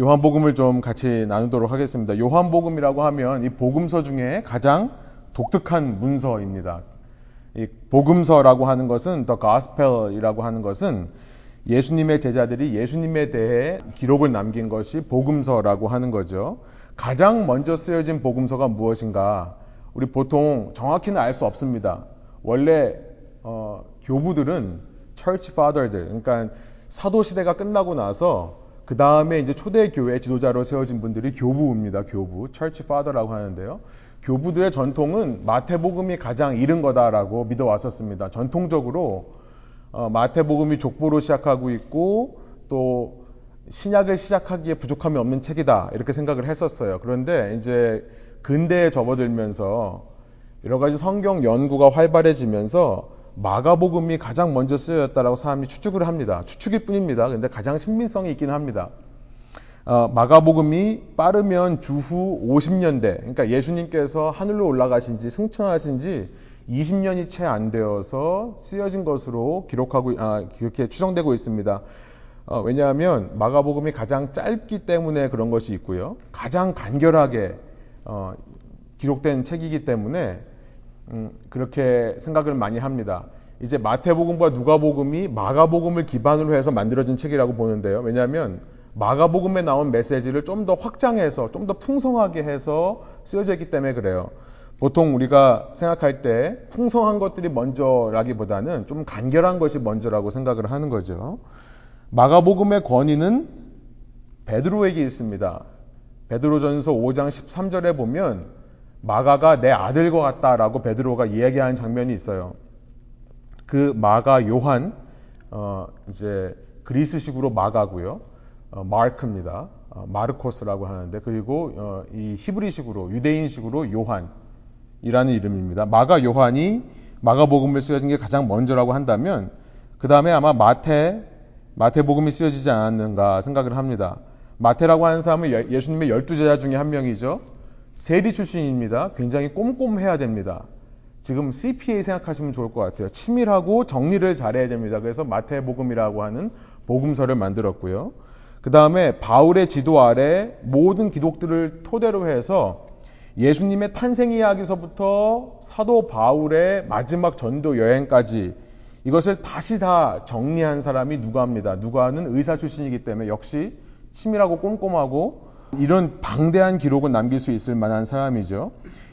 요한복음을 좀 같이 나누도록 하겠습니다. 요한복음이라고 하면 이 복음서 중에 가장 독특한 문서입니다. 이 복음서라고 하는 것은 the gospel이라고 하는 것은 예수님의 제자들이 예수님에 대해 기록을 남긴 것이 복음서라고 하는 거죠. 가장 먼저 쓰여진 복음서가 무엇인가? 우리 보통 정확히는 알 수 없습니다. 원래 어, 교부들은 church father들, 그러니까 사도 시대가 끝나고 나서 그 다음에 이제 초대 교회 지도자로 세워진 분들이 교부입니다. 교부, church father라고 하는데요. 교부들의 전통은 마태복음이 가장 이른 거다라고 믿어왔었습니다. 전통적으로 어, 마태복음이 족보로 시작하고 있고 또 신약을 시작하기에 부족함이 없는 책이다 이렇게 생각을 했었어요. 그런데 이제 근대에 접어들면서 여러 가지 성경 연구가 활발해지면서 마가복음이 가장 먼저 쓰여졌다라고 사람이 추측을 합니다. 추측일 뿐입니다. 근데 가장 신빙성이 있기는 합니다. 어, 마가복음이 빠르면 주후 50년대, 그러니까 예수님께서 하늘로 올라가신 지 승천하신 지 20년이 채 안 되어서 쓰여진 것으로 기록하고 아, 그렇게 추정되고 있습니다. 어, 왜냐하면 마가복음이 가장 짧기 때문에 그런 것이 있고요. 가장 간결하게 어, 기록된 책이기 때문에 음, 그렇게 생각을 많이 합니다. 이제 마태복음과 누가복음이 마가복음을 기반으로 해서 만들어진 책이라고 보는데요. 왜냐하면 마가복음에 나온 메시지를 좀 더 확장해서 좀 더 풍성하게 해서 쓰여져 있기 때문에 그래요. 보통 우리가 생각할 때 풍성한 것들이 먼저라기보다는 좀 간결한 것이 먼저라고 생각을 하는 거죠. 마가복음의 권위는 베드로에게 있습니다. 베드로전서 5장 13절에 보면 마가가 내 아들과 같다라고 베드로가 이야기하는 장면이 있어요. 그 마가 요한 어, 이제 그리스식으로 마가고요. 어, 마르크입니다. 어, 마르코스라고 하는데 그리고 어, 이 히브리식으로 유대인식으로 요한이라는 이름입니다. 마가 요한이 마가복음을 쓰여진 게 가장 먼저라고 한다면 그 다음에 아마 마태 마태복음이 쓰여지지 않았는가 생각을 합니다. 마태라고 하는 사람은 예수님의 열두 제자 중에 한 명이죠. 세리 출신입니다. 굉장히 꼼꼼해야 됩니다. 지금 CPA 생각하시면 좋을 것 같아요. 치밀하고 정리를 잘해야 됩니다. 그래서 마태복음이라고 하는 복음서를 만들었고요. 그 다음에 바울의 지도 아래 모든 기독들을 토대로 해서 예수님의 탄생 이야기서부터 사도 바울의 마지막 전도 여행까지 이것을 다시 다 정리한 사람이 누가입니다. 누가는 의사 출신이기 때문에 역시 치밀하고 꼼꼼하고 이런 방대한 기록을 남길 수 있을 만한 사람이죠.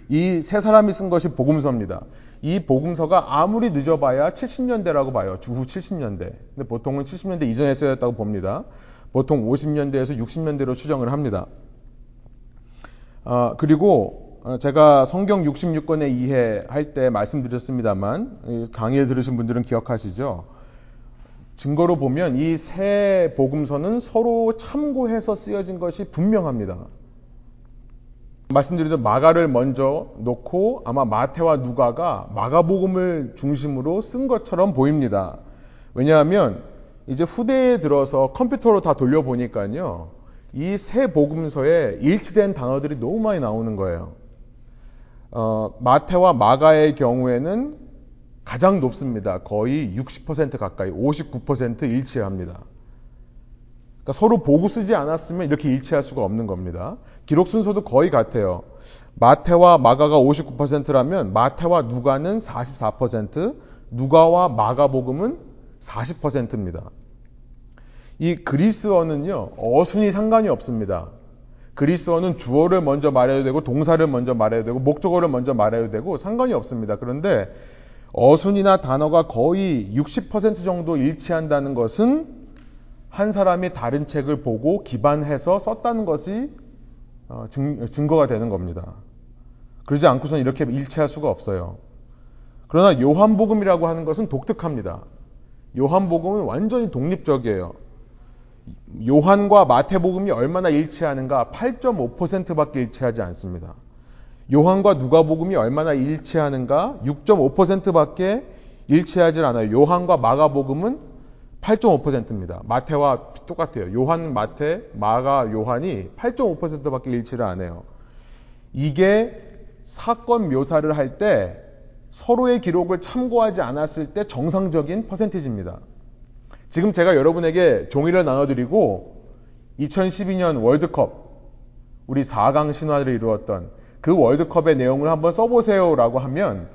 이 세 사람이 쓴 것이 복음서입니다. 이 복음서가 아무리 늦어봐야 70년대라고 봐요. 주후 70년대. 근데 보통은 70년대 이전에 쓰였다고 봅니다. 보통 50년대에서 60년대로 추정을 합니다. 어, 그리고 제가 성경 66권에 이해할 때 말씀드렸습니다만 강의를 들으신 분들은 기억하시죠? 증거로 보면 이 세 복음서는 서로 참고해서 쓰여진 것이 분명합니다. 말씀드린 대로 마가를 먼저 놓고 아마 마태와 누가가 마가복음을 중심으로 쓴 것처럼 보입니다. 왜냐하면 이제 후대에 들어서 컴퓨터로 다 돌려보니까요. 이 세 복음서에 일치된 단어들이 너무 많이 나오는 거예요. 어, 마태와 마가의 경우에는 가장 높습니다. 거의 60% 가까이, 59% 일치합니다. 그러니까 서로 보고 쓰지 않았으면 이렇게 일치할 수가 없는 겁니다. 기록 순서도 거의 같아요. 마태와 마가가 59%라면 마태와 누가는 44%, 누가와 마가복음은 40%입니다. 이 그리스어는요, 어순이 상관이 없습니다. 그리스어는 주어를 먼저 말해도 되고, 동사를 먼저 말해도 되고, 목적어를 먼저 말해도 되고, 상관이 없습니다. 그런데 어순이나 단어가 거의 60% 정도 일치한다는 것은 한 사람이 다른 책을 보고 기반해서 썼다는 것이 어, 증, 거가 되는 겁니다. 그러지 않고서는 이렇게 일치할 수가 없어요. 그러나 요한복음이라고 하는 것은 독특합니다. 요한복음은 완전히 독립적이에요. 요한과 마태복음이 얼마나 일치하는가 8.5%밖에 일치하지 않습니다. 요한과 누가복음이 얼마나 일치하는가 6.5%밖에 일치하지 않아요. 요한과 마가복음은 8.5%입니다. 마태와 똑같아요. 요한, 마태, 마가, 요한이 8.5%밖에 일치를 안 해요. 이게 사건 묘사를 할 때 서로의 기록을 참고하지 않았을 때 정상적인 퍼센티지입니다. 지금 제가 여러분에게 종이를 나눠드리고 2012년 월드컵 우리 4강 신화를 이루었던 그 월드컵의 내용을 한번 써보세요라고 하면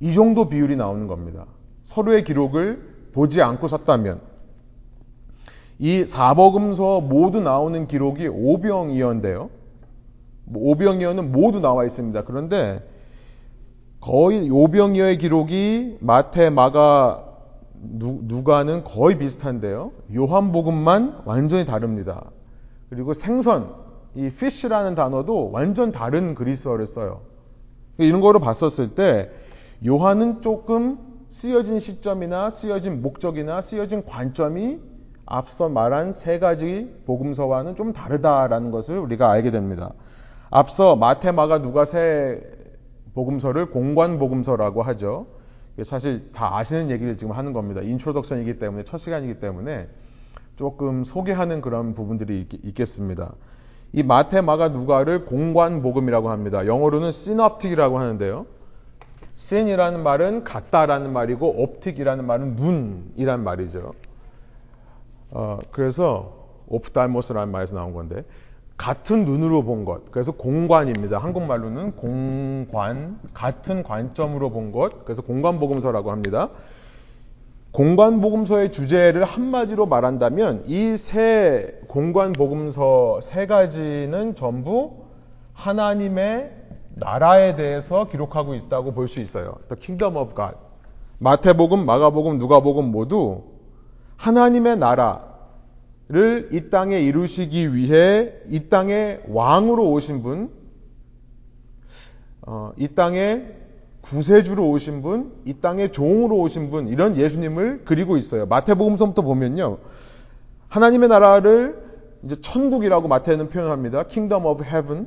이 정도 비율이 나오는 겁니다. 서로의 기록을 보지 않고 썼다면 이 사복음서 모두 나오는 기록이 오병이어인데요. 오병이어는 모두 나와 있습니다. 그런데 거의 오병이어의 기록이 마태, 마가, 누, 가는 거의 비슷한데요. 요한복음만 완전히 다릅니다. 그리고 생선, 이 fish라는 단어도 완전 다른 그리스어를 써요. 이런 거로 봤었을 때 요한은 조금 쓰여진 시점이나 쓰여진 목적이나 쓰여진 관점이 앞서 말한 세 가지 복음서와는 좀 다르다라는 것을 우리가 알게 됩니다. 앞서 마테, 마가, 누가 세 복음서를 공관 복음서라고 하죠. 사실 다 아시는 얘기를 지금 하는 겁니다. introduction이기 때문에 첫 시간이기 때문에 조금 소개하는 그런 부분들이 있, 겠습니다 이 마태, 마가, 누가를 공관 복음이라고 합니다. 영어로는 synoptic이라고 하는데요. syn이라는 말은 같다라는 말이고 optic이라는 말은 눈이라는 말이죠. 어, 그래서 ὀφθαλμός라는 말에서 나온 건데 같은 눈으로 본 것. 그래서 공관입니다. 한국말로는 공관, 같은 관점으로 본 것. 그래서 공관복음서라고 합니다. 공관복음서의 주제를 한마디로 말한다면 이 세 공관복음서 세 가지는 전부 하나님의 나라에 대해서 기록하고 있다고 볼 수 있어요. The Kingdom of God. 마태복음, 마가복음, 누가복음 모두 하나님의 나라를 이 땅에 이루시기 위해 이 땅에 왕으로 오신 분, 어, 이 땅에 구세주로 오신 분, 이 땅에 종으로 오신 분, 이런 예수님을 그리고 있어요. 마태복음서부터 보면요. 하나님의 나라를 이제 천국이라고 마태는 표현합니다. Kingdom of Heaven.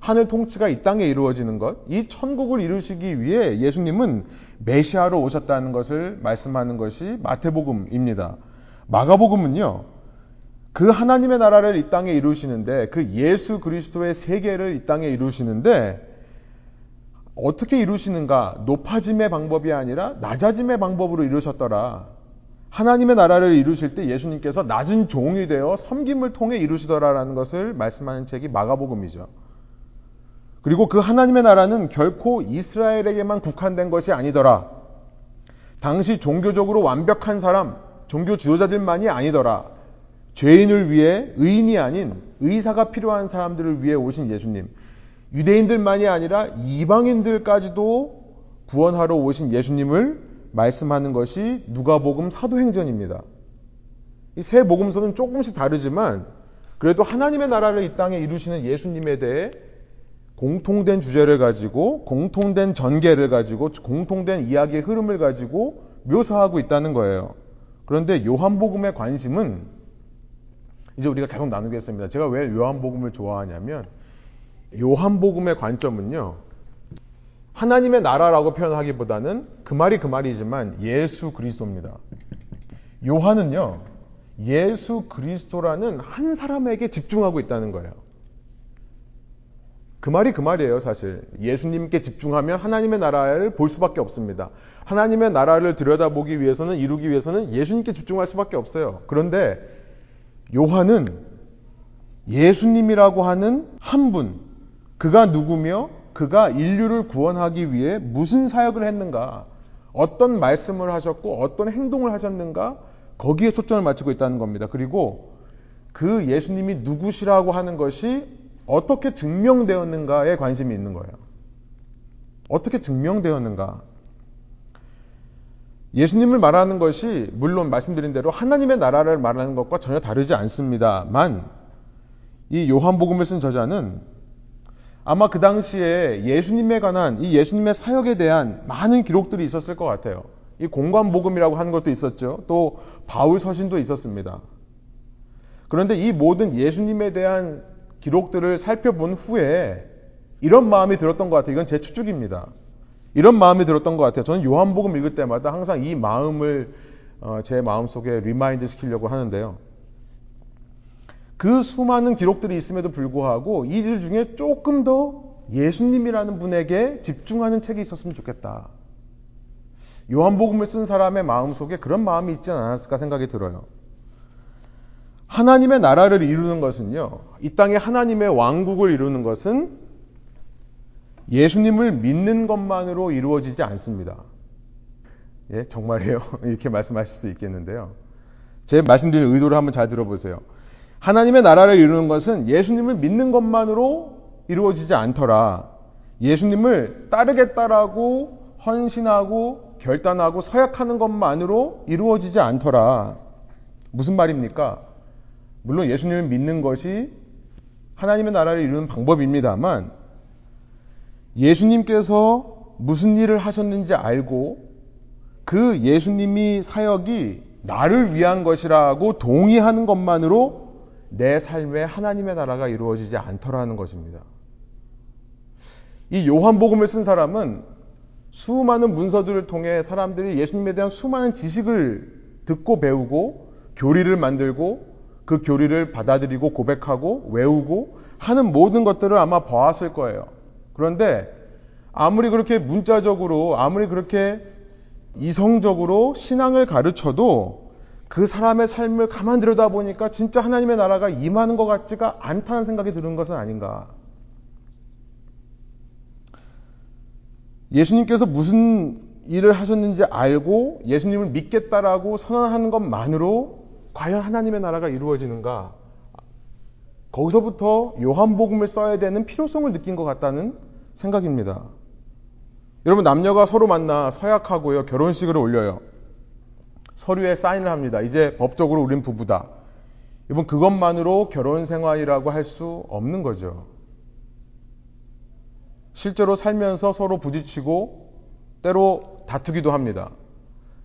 하늘 통치가 이 땅에 이루어지는 것, 이 천국을 이루시기 위해 예수님은 메시아로 오셨다는 것을 말씀하는 것이 마태복음입니다. 마가복음은요, 그 하나님의 나라를 이 땅에 이루시는데, 그 예수 그리스도의 세계를 이 땅에 이루시는데, 어떻게 이루시는가? 높아짐의 방법이 아니라 낮아짐의 방법으로 이루셨더라. 하나님의 나라를 이루실 때 예수님께서 낮은 종이 되어 섬김을 통해 이루시더라라는 것을 말씀하는 책이 마가복음이죠. 그리고 그 하나님의 나라는 결코 이스라엘에게만 국한된 것이 아니더라. 당시 종교적으로 완벽한 사람, 종교 지도자들만이 아니더라. 죄인을 위해 의인이 아닌 의사가 필요한 사람들을 위해 오신 예수님. 유대인들만이 아니라 이방인들까지도 구원하러 오신 예수님을 말씀하는 것이 누가복음 사도행전입니다. 이 세 복음서는 조금씩 다르지만 그래도 하나님의 나라를 이 땅에 이루시는 예수님에 대해 공통된 주제를 가지고 공통된 전개를 가지고 공통된 이야기의 흐름을 가지고 묘사하고 있다는 거예요. 그런데 요한복음의 관심은 이제 우리가 계속 나누겠습니다. 제가 왜 요한복음을 좋아하냐면 요한복음의 관점은요. 하나님의 나라라고 표현하기보다는 그 말이 그 말이지만 예수 그리스도입니다. 요한은요. 예수 그리스도라는 한 사람에게 집중하고 있다는 거예요. 그 말이 그 말이에요, 사실. 예수님께 집중하면 하나님의 나라를 볼 수밖에 없습니다. 하나님의 나라를 들여다보기 위해서는, 이루기 위해서는 예수님께 집중할 수밖에 없어요. 그런데 요한은 예수님이라고 하는 한 분, 그가 누구며 그가 인류를 구원하기 위해 무슨 사역을 했는가, 어떤 말씀을 하셨고 어떤 행동을 하셨는가, 거기에 초점을 맞추고 있다는 겁니다. 그리고 그 예수님이 누구시라고 하는 것이 어떻게 증명되었는가에 관심이 있는 거예요. 어떻게 증명되었는가? 예수님을 말하는 것이 물론 말씀드린 대로 하나님의 나라를 말하는 것과 전혀 다르지 않습니다만 이 요한복음을 쓴 저자는 아마 그 당시에 예수님에 관한 이 예수님의 사역에 대한 많은 기록들이 있었을 것 같아요. 이 공관복음이라고 하는 것도 있었죠. 또 바울 서신도 있었습니다. 그런데 이 모든 예수님에 대한 기록들을 살펴본 후에 이런 마음이 들었던 것 같아요. 이건 제 추측입니다. 이런 마음이 들었던 것 같아요. 저는 요한복음 읽을 때마다 항상 이 마음을 어, 제 마음속에 remind 시키려고 하는데요. 그 수많은 기록들이 있음에도 불구하고 이들 중에 조금 더 예수님이라는 분에게 집중하는 책이 있었으면 좋겠다. 요한복음을 쓴 사람의 마음 속에 그런 마음이 있지 않았을까 생각이 들어요. 하나님의 나라를 이루는 것은요, 이 땅에 하나님의 왕국을 이루는 것은 예수님을 믿는 것만으로 이루어지지 않습니다. 예, 정말이에요. 이렇게 말씀하실 수 있겠는데요. 제 말씀드린 의도를 한번 잘 들어보세요. 하나님의 나라를 이루는 것은 예수님을 믿는 것만으로 이루어지지 않더라. 예수님을 따르겠다라고 헌신하고 결단하고 서약하는 것만으로 이루어지지 않더라. 무슨 말입니까? 물론 예수님을 믿는 것이 하나님의 나라를 이루는 방법입니다만 예수님께서 무슨 일을 하셨는지 알고 그 예수님이 사역이 나를 위한 것이라고 동의하는 것만으로 내 삶에 하나님의 나라가 이루어지지 않더라는 것입니다. 이 요한복음을 쓴 사람은 수많은 문서들을 통해 사람들이 예수님에 대한 수많은 지식을 듣고 배우고 교리를 만들고 그 교리를 받아들이고 고백하고 외우고 하는 모든 것들을 아마 보았을 거예요. 그런데 아무리 그렇게 문자적으로 아무리 그렇게 이성적으로 신앙을 가르쳐도 그 사람의 삶을 가만 들여다 보니까 진짜 하나님의 나라가 임하는 것 같지가 않다는 생각이 드는 것은 아닌가. 예수님께서 무슨 일을 하셨는지 알고 예수님을 믿겠다라고 선언하는 것만으로 과연 하나님의 나라가 이루어지는가? 거기서부터 요한복음을 써야 되는 필요성을 느낀 것 같다는 생각입니다. 여러분, 남녀가 서로 만나 서약하고요, 결혼식을 올려요. 서류에 사인을 합니다. 이제 법적으로 우린 부부다. 여러분, 그것만으로 결혼 생활이라고 할 수 없는 거죠. 실제로 살면서 서로 부딪히고 때로 다투기도 합니다.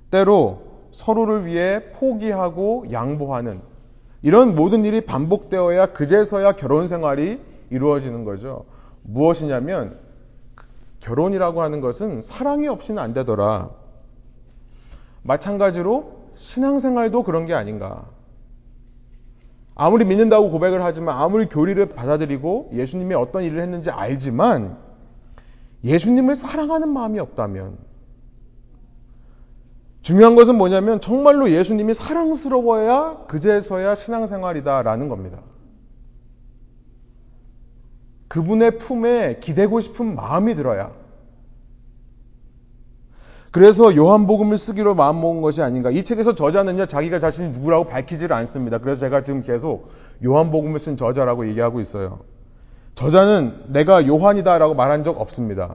때로 서로를 위해 포기하고 양보하는 이런 모든 일이 반복되어야 그제서야 결혼 생활이 이루어지는 거죠. 무엇이냐면 결혼이라고 하는 것은 사랑이 없이는 안 되더라. 마찬가지로 신앙생활도 그런 게 아닌가. 아무리 믿는다고 고백을 하지만 아무리 교리를 받아들이고 예수님이 어떤 일을 했는지 알지만 예수님을 사랑하는 마음이 없다면 중요한 것은 뭐냐면 정말로 예수님이 사랑스러워야 그제서야 신앙생활이다라는 겁니다. 그분의 품에 기대고 싶은 마음이 들어야. 그래서 요한복음을 쓰기로 마음먹은 것이 아닌가. 이 책에서 저자는요, 자기가 자신이 누구라고 밝히지를 않습니다. 그래서 제가 지금 계속 요한복음을 쓴 저자라고 얘기하고 있어요. 저자는 내가 요한이다라고 말한 적 없습니다.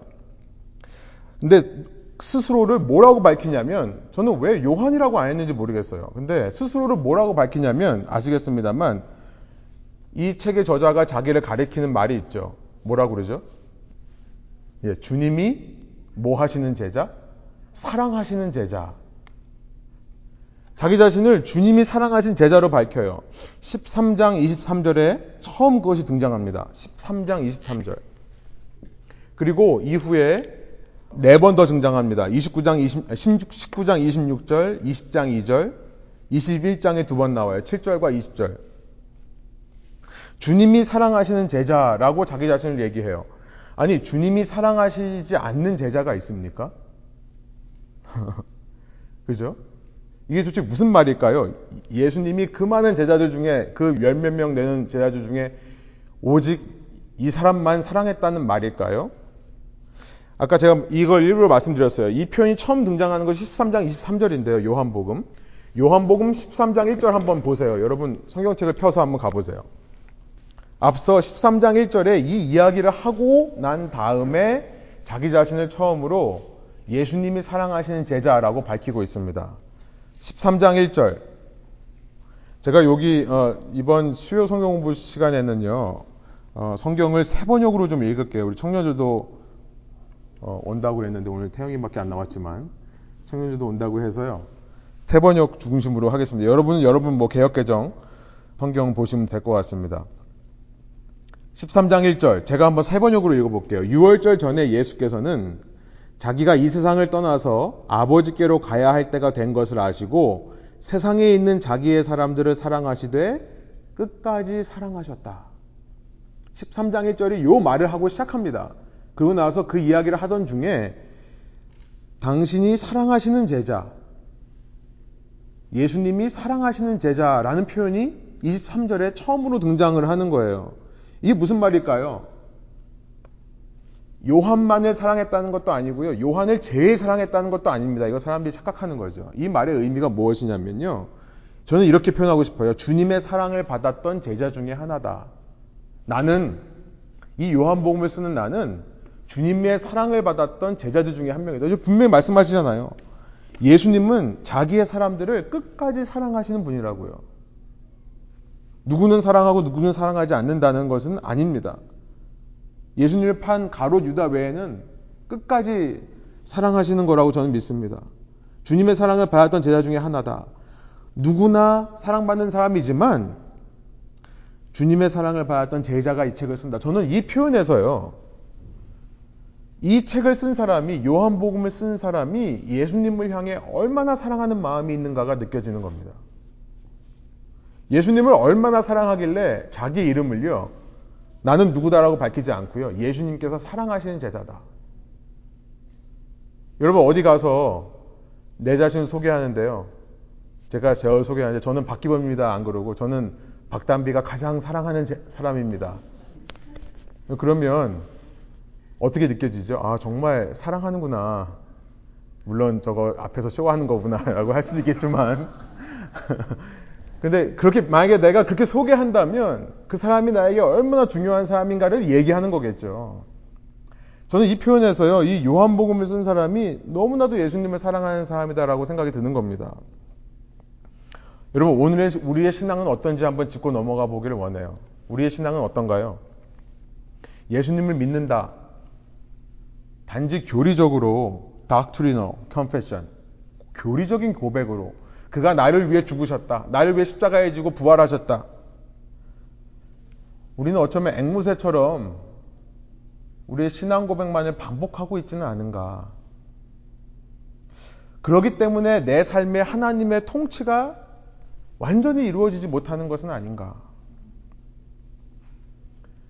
근데 스스로를 뭐라고 밝히냐면 저는 왜 요한이라고 안 했는지 모르겠어요. 근데 스스로를 뭐라고 밝히냐면 아시겠습니다만 이 책의 저자가 자기를 가리키는 말이 있죠. 뭐라고 그러죠? 예, 주님이 뭐 하시는 제자? 사랑하시는 제자. 자기 자신을 주님이 사랑하신 제자로 밝혀요. 13장 23절에 처음 그것이 등장합니다. 13장 23절. 그리고 이후에 네 번 더 등장합니다. 29장 20, 19장 26절, 20장 2절, 21장에 두 번 나와요. 7절과 20절. 주님이 사랑하시는 제자라고 자기 자신을 얘기해요. 아니, 주님이 사랑하시지 않는 제자가 있습니까? 그죠? 이게 도대체 무슨 말일까요? 예수님이 그 많은 제자들 중에 그 열 몇 명 되는 제자들 중에 오직 이 사람만 사랑했다는 말일까요? 아까 제가 이걸 일부러 말씀드렸어요. 이 표현이 처음 등장하는 것이 13장 23절인데요. 요한복음. 요한복음 13장 1절 한번 보세요. 여러분 성경책을 펴서 한번 가보세요. 앞서 13장 1절에 이 이야기를 하고 난 다음에 자기 자신을 처음으로 예수님이 사랑하시는 제자라고 밝히고 있습니다. 13장 1절. 제가 여기 어, 이번 수요 성경 공부 시간에는요. 어, 성경을 세 번역으로 좀 읽을게요. 우리 청년들도 어, 온다고 그랬는데 오늘 태영이밖에 안 나왔지만 청년들도 온다고 해서요. 세 번역 중심으로 하겠습니다. 여러분은 여러분 뭐 개혁 개정 성경 보시면 될 것 같습니다. 13장 1절 제가 한번 세 번역으로 읽어볼게요. 6월절 전에 예수께서는 자기가 이 세상을 떠나서 아버지께로 가야 할 때가 된 것을 아시고 세상에 있는 자기의 사람들을 사랑하시되 끝까지 사랑하셨다. 13장 1절이 요 말을 하고 시작합니다. 그러고 나서 그 이야기를 하던 중에 당신이 사랑하시는 제자, 예수님이 사랑하시는 제자라는 표현이 23절에 처음으로 등장을 하는 거예요. 이게 무슨 말일까요? 요한만을 사랑했다는 것도 아니고요. 요한을 제일 사랑했다는 것도 아닙니다. 이거 사람들이 착각하는 거죠. 이 말의 의미가 무엇이냐면요. 저는 이렇게 표현하고 싶어요. 주님의 사랑을 받았던 제자 중에 하나다. 나는 이 요한복음을 쓰는 나는 주님의 사랑을 받았던 제자들 중에 한 명이다. 분명히 말씀하시잖아요. 예수님은 자기의 사람들을 끝까지 사랑하시는 분이라고요. 누구는 사랑하고 누구는 사랑하지 않는다는 것은 아닙니다. 예수님을 판 가롯 유다 외에는 끝까지 사랑하시는 거라고 저는 믿습니다. 주님의 사랑을 받았던 제자 중에 하나다. 누구나 사랑받는 사람이지만 주님의 사랑을 받았던 제자가 이 책을 쓴다. 저는 이 표현에서요. 이 책을 쓴 사람이 요한복음을 쓴 사람이 예수님을 향해 얼마나 사랑하는 마음이 있는가가 느껴지는 겁니다. 예수님을 얼마나 사랑하길래 자기 이름을요. 나는 누구다라고 밝히지 않고요. 예수님께서 사랑하시는 제자다. 여러분 어디 가서 내 자신을 소개하는데요. 제가 저를 소개하는데 저는 박기범입니다. 안 그러고 저는 박담비가 가장 사랑하는 사람입니다. 그러면 어떻게 느껴지죠? 아, 정말 사랑하는구나. 물론 저거 앞에서 쇼하는 거구나. 라고 할 수도 있겠지만. 근데 그렇게, 만약에 내가 그렇게 소개한다면 그 사람이 나에게 얼마나 중요한 사람인가를 얘기하는 거겠죠. 저는 이 표현에서요, 이 요한복음을 쓴 사람이 너무나도 예수님을 사랑하는 사람이다라고 생각이 드는 겁니다. 여러분, 오늘의 우리의 신앙은 어떤지 한번 짚고 넘어가 보기를 원해요. 우리의 신앙은 어떤가요? 예수님을 믿는다. 단지 교리적으로 doctrinal confession, 교리적인 고백으로 그가 나를 위해 죽으셨다. 나를 위해 십자가에 지고 부활하셨다. 우리는 어쩌면 앵무새처럼 우리의 신앙 고백만을 반복하고 있지는 않은가. 그러기 때문에 내 삶에 하나님의 통치가 완전히 이루어지지 못하는 것은 아닌가.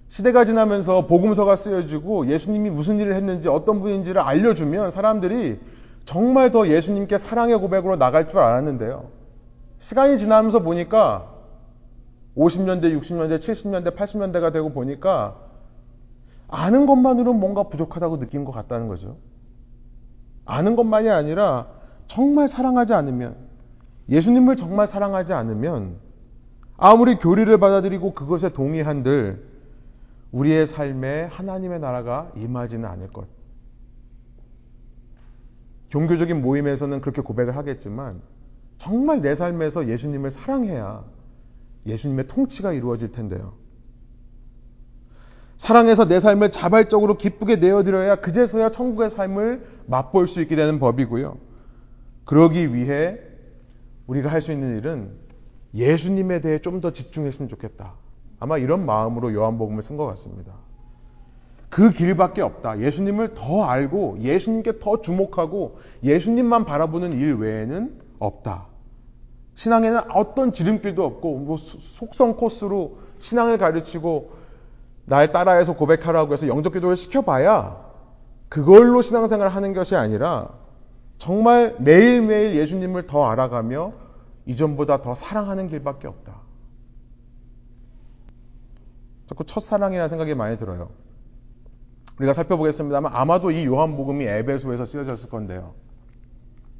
시대가 지나면서 복음서가 쓰여지고 예수님이 무슨 일을 했는지 어떤 분인지를 알려주면 사람들이 정말 더 예수님께 사랑의 고백으로 나갈 줄 알았는데요. 시간이 지나면서 보니까 50년대, 60년대, 70년대, 80년대가 되고 보니까 아는 것만으로는 뭔가 부족하다고 느낀 것 같다는 거죠. 아는 것만이 아니라 정말 사랑하지 않으면, 예수님을 정말 사랑하지 않으면, 아무리 교리를 받아들이고 그것에 동의한들, 우리의 삶에 하나님의 나라가 임하지는 않을 것. 종교적인 모임에서는 그렇게 고백을 하겠지만 정말 내 삶에서 예수님을 사랑해야 예수님의 통치가 이루어질 텐데요. 사랑해서 내 삶을 자발적으로 기쁘게 내어드려야 그제서야 천국의 삶을 맛볼 수 있게 되는 법이고요. 그러기 위해 우리가 할 수 있는 일은 예수님에 대해 좀 더 집중했으면 좋겠다. 아마 이런 마음으로 요한복음을 쓴 것 같습니다. 그 길밖에 없다. 예수님을 더 알고 예수님께 더 주목하고 예수님만 바라보는 일 외에는 없다. 신앙에는 어떤 지름길도 없고 뭐 속성 코스로 신앙을 가르치고 날 따라해서 고백하라고 해서 영적 기도를 시켜봐야 그걸로 신앙생활을 하는 것이 아니라 정말 매일매일 예수님을 더 알아가며 이전보다 더 사랑하는 길밖에 없다. 자꾸 첫사랑이라는 생각이 많이 들어요. 우리가 살펴보겠습니다만 아마도 이 요한복음이 에베소에서 쓰여졌을 건데요.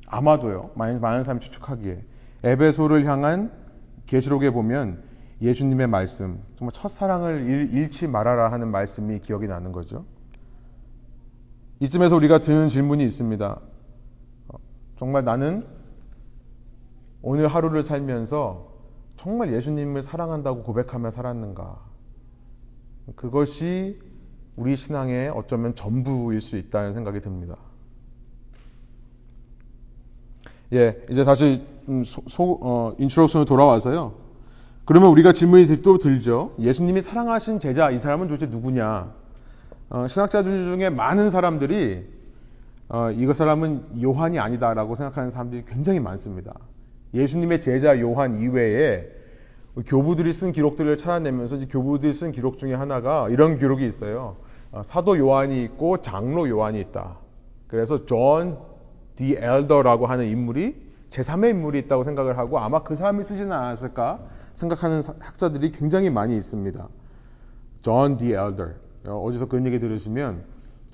아마도요. 많은, 많은 사람이 추측하기에 에베소를 향한 계시록에 보면 예수님의 말씀, 정말 첫사랑을 잃지 말아라 하는 말씀이 기억이 나는 거죠. 이쯤에서 우리가 드는 질문이 있습니다. 어, 정말 나는 오늘 하루를 살면서 정말 예수님을 사랑한다고 고백하며 살았는가? 그것이 우리 신앙의 어쩌면 전부일 수 있다는 생각이 듭니다. 예, 이제 다시 소, 소, 어, 인트로션으로 돌아와서요. 그러면 우리가 질문이 또 들죠. 예수님이 사랑하신 제자, 이 사람은 도대체 누구냐? 어, 신학자들 중에 많은 사람들이 어, 이거 사람은 요한이 아니다라고 생각하는 사람들이 굉장히 많습니다. 예수님의 제자 요한 이외에 교부들이 쓴 기록들을 찾아내면서 교부들이 쓴 기록 중에 하나가 이런 기록이 있어요. 어, 사도 요한이 있고 장로 요한이 있다. 그래서 John the Elder라고 하는 인물이 제3의 인물이 있다고 생각을 하고 아마 그 사람이 쓰지는 않았을까 생각하는 학자들이 굉장히 많이 있습니다. John the Elder. 어디서 그런 얘기 들으시면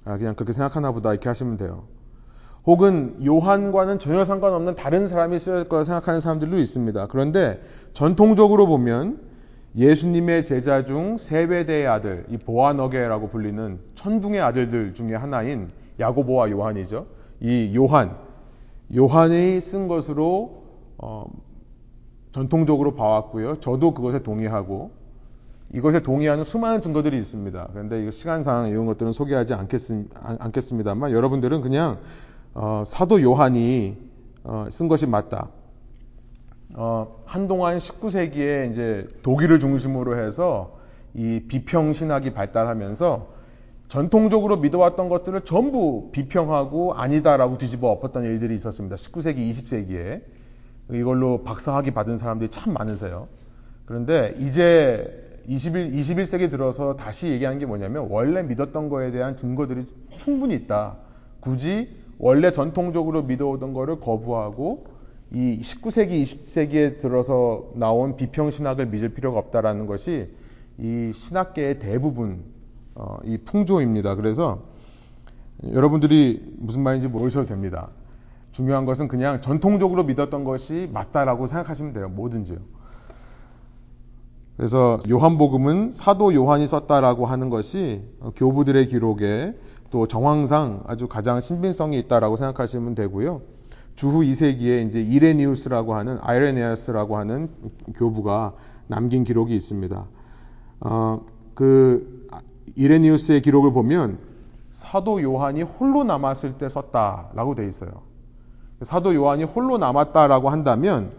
아, 그냥 그렇게 생각하나 보다 이렇게 하시면 돼요. 혹은 요한과는 전혀 상관없는 다른 사람이 쓰였을 거라 생각하는 사람들도 있습니다. 그런데 전통적으로 보면 예수님의 제자 중 세베대의 아들, 이 보아너게라고 불리는 천둥의 아들들 중에 하나인 야고보와 요한이죠. 이 요한, 요한이 쓴 것으로 어, 전통적으로 봐왔고요. 저도 그것에 동의하고 이것에 동의하는 수많은 증거들이 있습니다. 그런데 이거 시간상 이런 것들은 소개하지 않겠습, 니다만 여러분들은 그냥 어, 사도 요한이 어, 쓴 것이 맞다. 어, 한동안 19세기에 이제 독일을 중심으로 해서 이 비평 신학이 발달하면서 전통적으로 믿어왔던 것들을 전부 비평하고 아니다라고 뒤집어 엎었던 일들이 있었습니다. 19세기, 20세기에 이걸로 박사학위 받은 사람들이 참 많으세요. 그런데 이제 21, 21세기 들어서 다시 얘기하는 게 뭐냐면 원래 믿었던 거에 대한 증거들이 충분히 있다. 굳이 원래 전통적으로 믿어오던 거를 거부하고 이 19세기, 20세기에 들어서 나온 비평 신학을 믿을 필요가 없다라는 것이 이 신학계의 대부분 어, 이 풍조입니다. 그래서 여러분들이 무슨 말인지 모르셔도 됩니다. 중요한 것은 그냥 전통적으로 믿었던 것이 맞다라고 생각하시면 돼요. 뭐든지요. 그래서 요한복음은 사도 요한이 썼다라고 하는 것이 교부들의 기록에 또 정황상 아주 가장 신빙성이 있다라고 생각하시면 되고요. 주후 2세기에 이제 이레니우스라고 하는 아이레네아스라고 하는 교부가 남긴 기록이 있습니다. 어, 그 이레니우스의 기록을 보면 사도 요한이 홀로 남았을 때 썼다라고 돼 있어요. 사도 요한이 홀로 남았다라고 한다면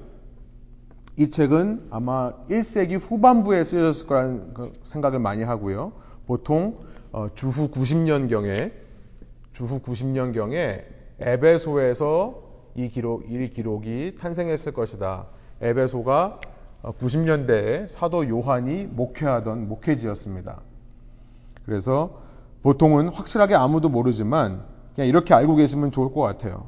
이 책은 아마 1세기 후반부에 쓰여졌을 거라는 그 생각을 많이 하고요. 보통 어, 주후 90년경에 주후 90년경에 에베소에서 이 기록 이 기록이 탄생했을 것이다. 에베소가 90년대에 어, 사도 요한이 목회하던 목회지였습니다. 그래서 보통은 확실하게 아무도 모르지만 그냥 이렇게 알고 계시면 좋을 것 같아요.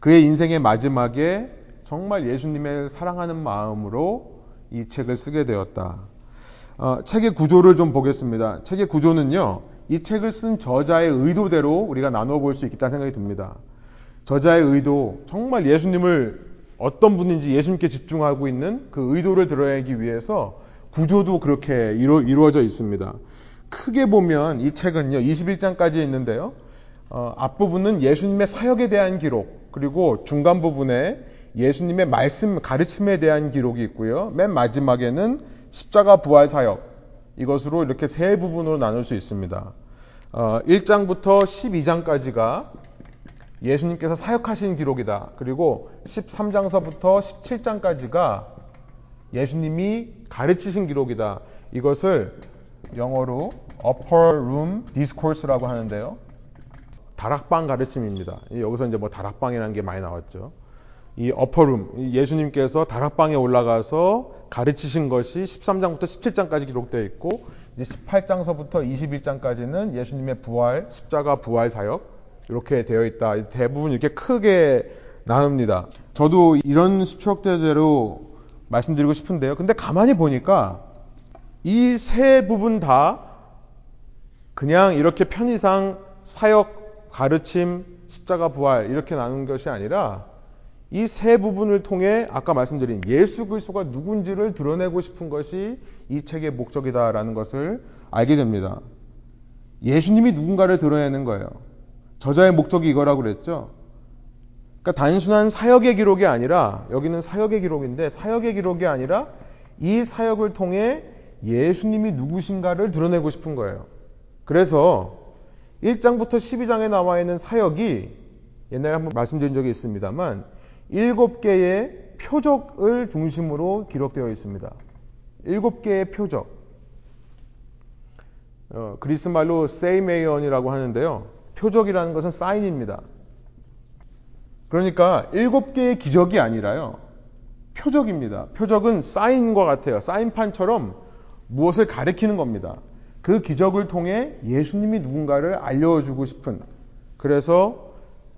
그의 인생의 마지막에 정말 예수님을 사랑하는 마음으로 이 책을 쓰게 되었다. 어, 책의 구조를 좀 보겠습니다. 책의 구조는요, 이 책을 쓴 저자의 의도대로 우리가 나눠 볼 수 있겠다는 생각이 듭니다. 저자의 의도, 정말 예수님을 어떤 분인지 예수님께 집중하고 있는 그 의도를 드러내기 위해서 구조도 그렇게 이루, 이루어져 있습니다. 크게 보면 이 책은요, 21장까지 있는데요. 어, 앞부분은 예수님의 사역에 대한 기록, 그리고 중간 부분에 예수님의 말씀, 가르침에 대한 기록이 있고요. 맨 마지막에는 십자가 부활 사역 이것으로 이렇게 세 부분으로 나눌 수 있습니다. 어, 1장부터 12장까지가 예수님께서 사역하신 기록이다. 그리고 13장서부터 17장까지가 예수님이 가르치신 기록이다. 이것을 영어로 upper room discourse라고 하는데요. 다락방 가르침입니다. 여기서 이제 뭐 다락방이라는 게 많이 나왔죠. 이 어퍼룸, 예수님께서 다락방에 올라가서 가르치신 것이 13장부터 17장까지 기록되어 있고, 이제 18장서부터 21장까지는 예수님의 부활, 십자가 부활 사역, 이렇게 되어 있다. 대부분 이렇게 크게 나눕니다. 저도 이런 수축대대로 말씀드리고 싶은데요. 근데 가만히 보니까 이 세 부분 다 그냥 이렇게 편의상 사역, 가르침, 십자가 부활 이렇게 나눈 것이 아니라 이 세 부분을 통해 아까 말씀드린 예수 그리스도가 누군지를 드러내고 싶은 것이 이 책의 목적이다라는 것을 알게 됩니다. 예수님이 누군가를 드러내는 거예요. 저자의 목적이 이거라고 그랬죠. 그러니까 단순한 사역의 기록이 아니라 여기는 사역의 기록인데 사역의 기록이 아니라 이 사역을 통해 예수님이 누구신가를 드러내고 싶은 거예요. 그래서 1장부터 12장에 나와 있는 사역이 옛날에 한번 말씀드린 적이 있습니다만 일곱 개의 표적을 중심으로 기록되어 있습니다. 일곱 개의 표적. 어, 그리스 말로 σημεῖον이라고 하는데요. 표적이라는 것은 사인입니다. 그러니까 일곱 개의 기적이 아니라요. 표적입니다. 표적은 사인과 같아요. 사인판처럼 무엇을 가리키는 겁니다. 그 기적을 통해 예수님이 누군가를 알려주고 싶은 그래서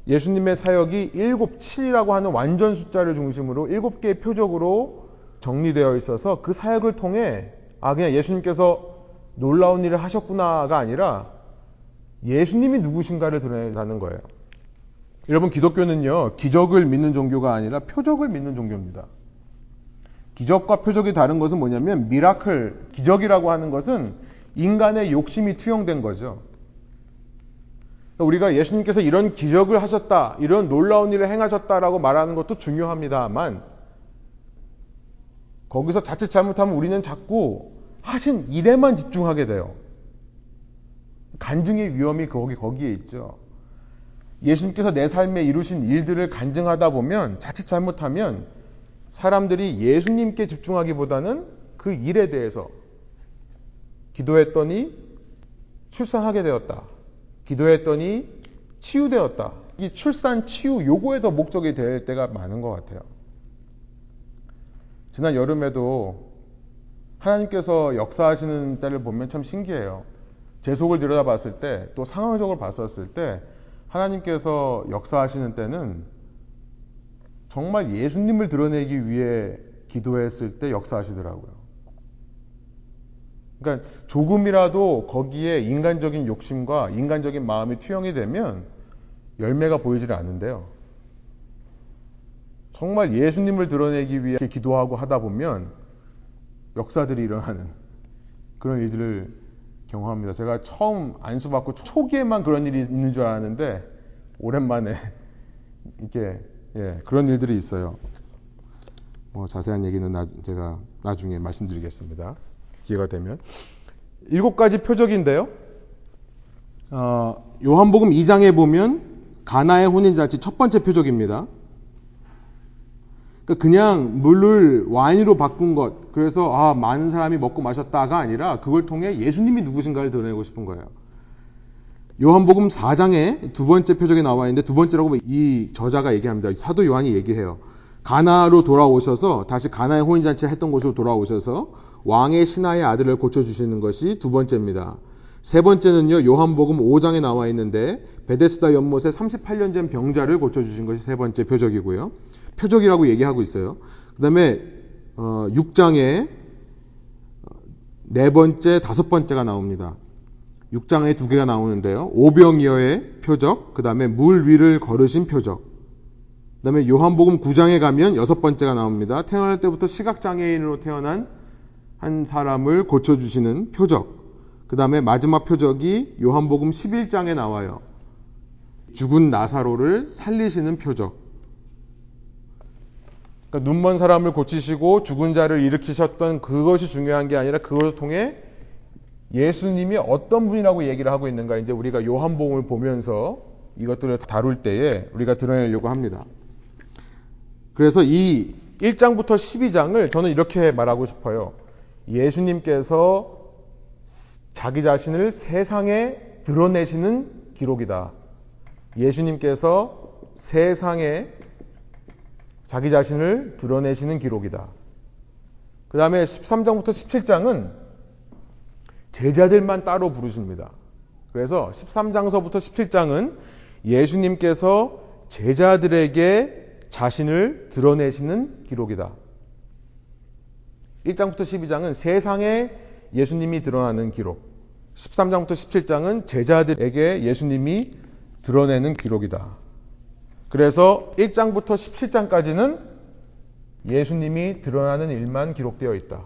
예수님의 사역이 7, 7이라고 하는 완전 숫자를 중심으로 7개의 표적으로 정리되어 있어서 그 사역을 통해 아 그냥 예수님께서 놀라운 일을 하셨구나가 아니라 예수님이 누구신가를 드러내는 거예요. 여러분 기독교는요 기적을 믿는 종교가 아니라 표적을 믿는 종교입니다. 기적과 표적이 다른 것은 뭐냐면 miracle 기적이라고 하는 것은 인간의 욕심이 투영된 거죠. 그러니까 우리가 예수님께서 이런 기적을 하셨다, 이런 놀라운 일을 행하셨다라고 말하는 것도 중요합니다만 거기서 자칫 잘못하면 우리는 자꾸 하신 일에만 집중하게 돼요. 간증의 위험이 거기 거기에 있죠. 예수님께서 내 삶에 이루신 일들을 간증하다 보면 자칫 잘못하면 사람들이 예수님께 집중하기보다는 그 일에 대해서 기도했더니 출산하게 되었다. 기도했더니 치유되었다. 이 출산, 치유 요거에 더 목적이 될 때가 많은 것 같아요. 지난 여름에도 하나님께서 역사하시는 때를 보면 참 신기해요. 제 속을 들여다봤을 때, 또 상황적으로 봤었을 때, 하나님께서 역사하시는 때는 정말 예수님을 드러내기 위해 기도했을 때 역사하시더라고요. 그러니까 조금이라도 거기에 인간적인 욕심과 인간적인 마음이 투영이 되면 열매가 보이질 않는데요. 정말 예수님을 드러내기 위해 기도하고 하다 보면 역사들이 일어나는 그런 일들을 경험합니다. 제가 처음 안수받고 초기에만 그런 일이 있는 줄 알았는데 오랜만에 이렇게 예, 그런 일들이 있어요. 뭐 자세한 얘기는 나, 제가 나중에 말씀드리겠습니다. 기회가 되면 일곱 가지 표적인데요. 어, 요한복음 2장에 보면 가나의 혼인잔치 첫 번째 표적입니다. 그러니까 그냥 물을 와인으로 바꾼 것, 그래서 아, 많은 사람이 먹고 마셨다가 아니라 그걸 통해 예수님이 누구신가를 드러내고 싶은 거예요. 요한복음 4장에 두 번째 표적이 나와 있는데 두 번째라고 이 저자가 얘기합니다. 사도 요한이 얘기해요. 가나로 돌아오셔서 다시 가나의 혼인잔치 했던 곳으로 돌아오셔서 왕의 신하의 아들을 고쳐주시는 것이 두 번째입니다. 세 번째는요, 요한복음 5장에 나와 있는데, 베데스다 연못에 38년 전 병자를 고쳐주신 것이 세 번째 표적이고요. 표적이라고 얘기하고 있어요. 그 다음에, 어, 6장에 네 번째, 다섯 번째가 나옵니다. 6장에 두 개가 나오는데요. 오병이어의 표적, 그 다음에 물 위를 걸으신 표적. 그 다음에 요한복음 9장에 가면 여섯 번째가 나옵니다. 태어날 때부터 시각장애인으로 태어난 한 사람을 고쳐주시는 표적. 그 다음에 마지막 표적이 요한복음 11장에 나와요. 죽은 나사로를 살리시는 표적. 그러니까 눈먼 사람을 고치시고 죽은 자를 일으키셨던 그것이 중요한 게 아니라 그것을 통해 예수님이 어떤 분이라고 얘기를 하고 있는가 이제 우리가 요한복음을 보면서 이것들을 다룰 때에 우리가 드러내려고 합니다. 그래서 이 1장부터 12장을 저는 이렇게 말하고 싶어요. 예수님께서 자기 자신을 세상에 드러내시는 기록이다. 예수님께서 세상에 자기 자신을 드러내시는 기록이다. 그 다음에 13장부터 17장은 제자들만 따로 부르십니다. 그래서 13장서부터 17장은 예수님께서 제자들에게 자신을 드러내시는 기록이다. 1장부터 12장은 세상에 예수님이 드러나는 기록. 13장부터 17장은 제자들에게 예수님이 드러내는 기록이다. 그래서 1장부터 17장까지는 예수님이 드러나는 일만 기록되어 있다.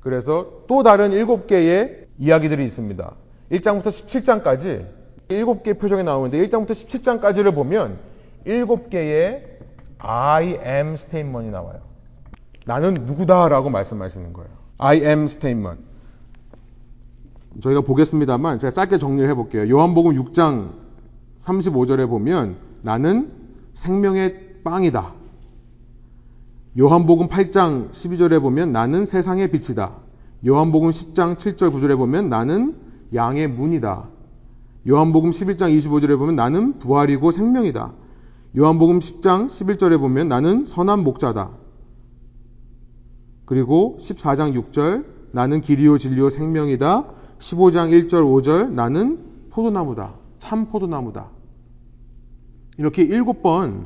그래서 또 다른 7개의 이야기들이 있습니다. 1장부터 17장까지 7개의 표정이 나오는데 1장부터 17장까지를 보면 7개의 I am 스테인먼이 나와요. 나는 누구다라고 말씀하시는 거예요. I am statement. 저희가 보겠습니다만 제가 짧게 정리를 해볼게요. 요한복음 6장 35절에 보면 나는 생명의 빵이다. 요한복음 8장 12절에 보면 나는 세상의 빛이다. 요한복음 10장 7절 9절에 보면 나는 양의 문이다. 요한복음 11장 25절에 보면 나는 부활이고 생명이다. 요한복음 10장 11절에 보면 나는 선한 목자다. 그리고 14장 6절 나는 길이요 진리요 생명이다. 15장 1절 5절 나는 포도나무다. 참 포도나무다. 이렇게 7번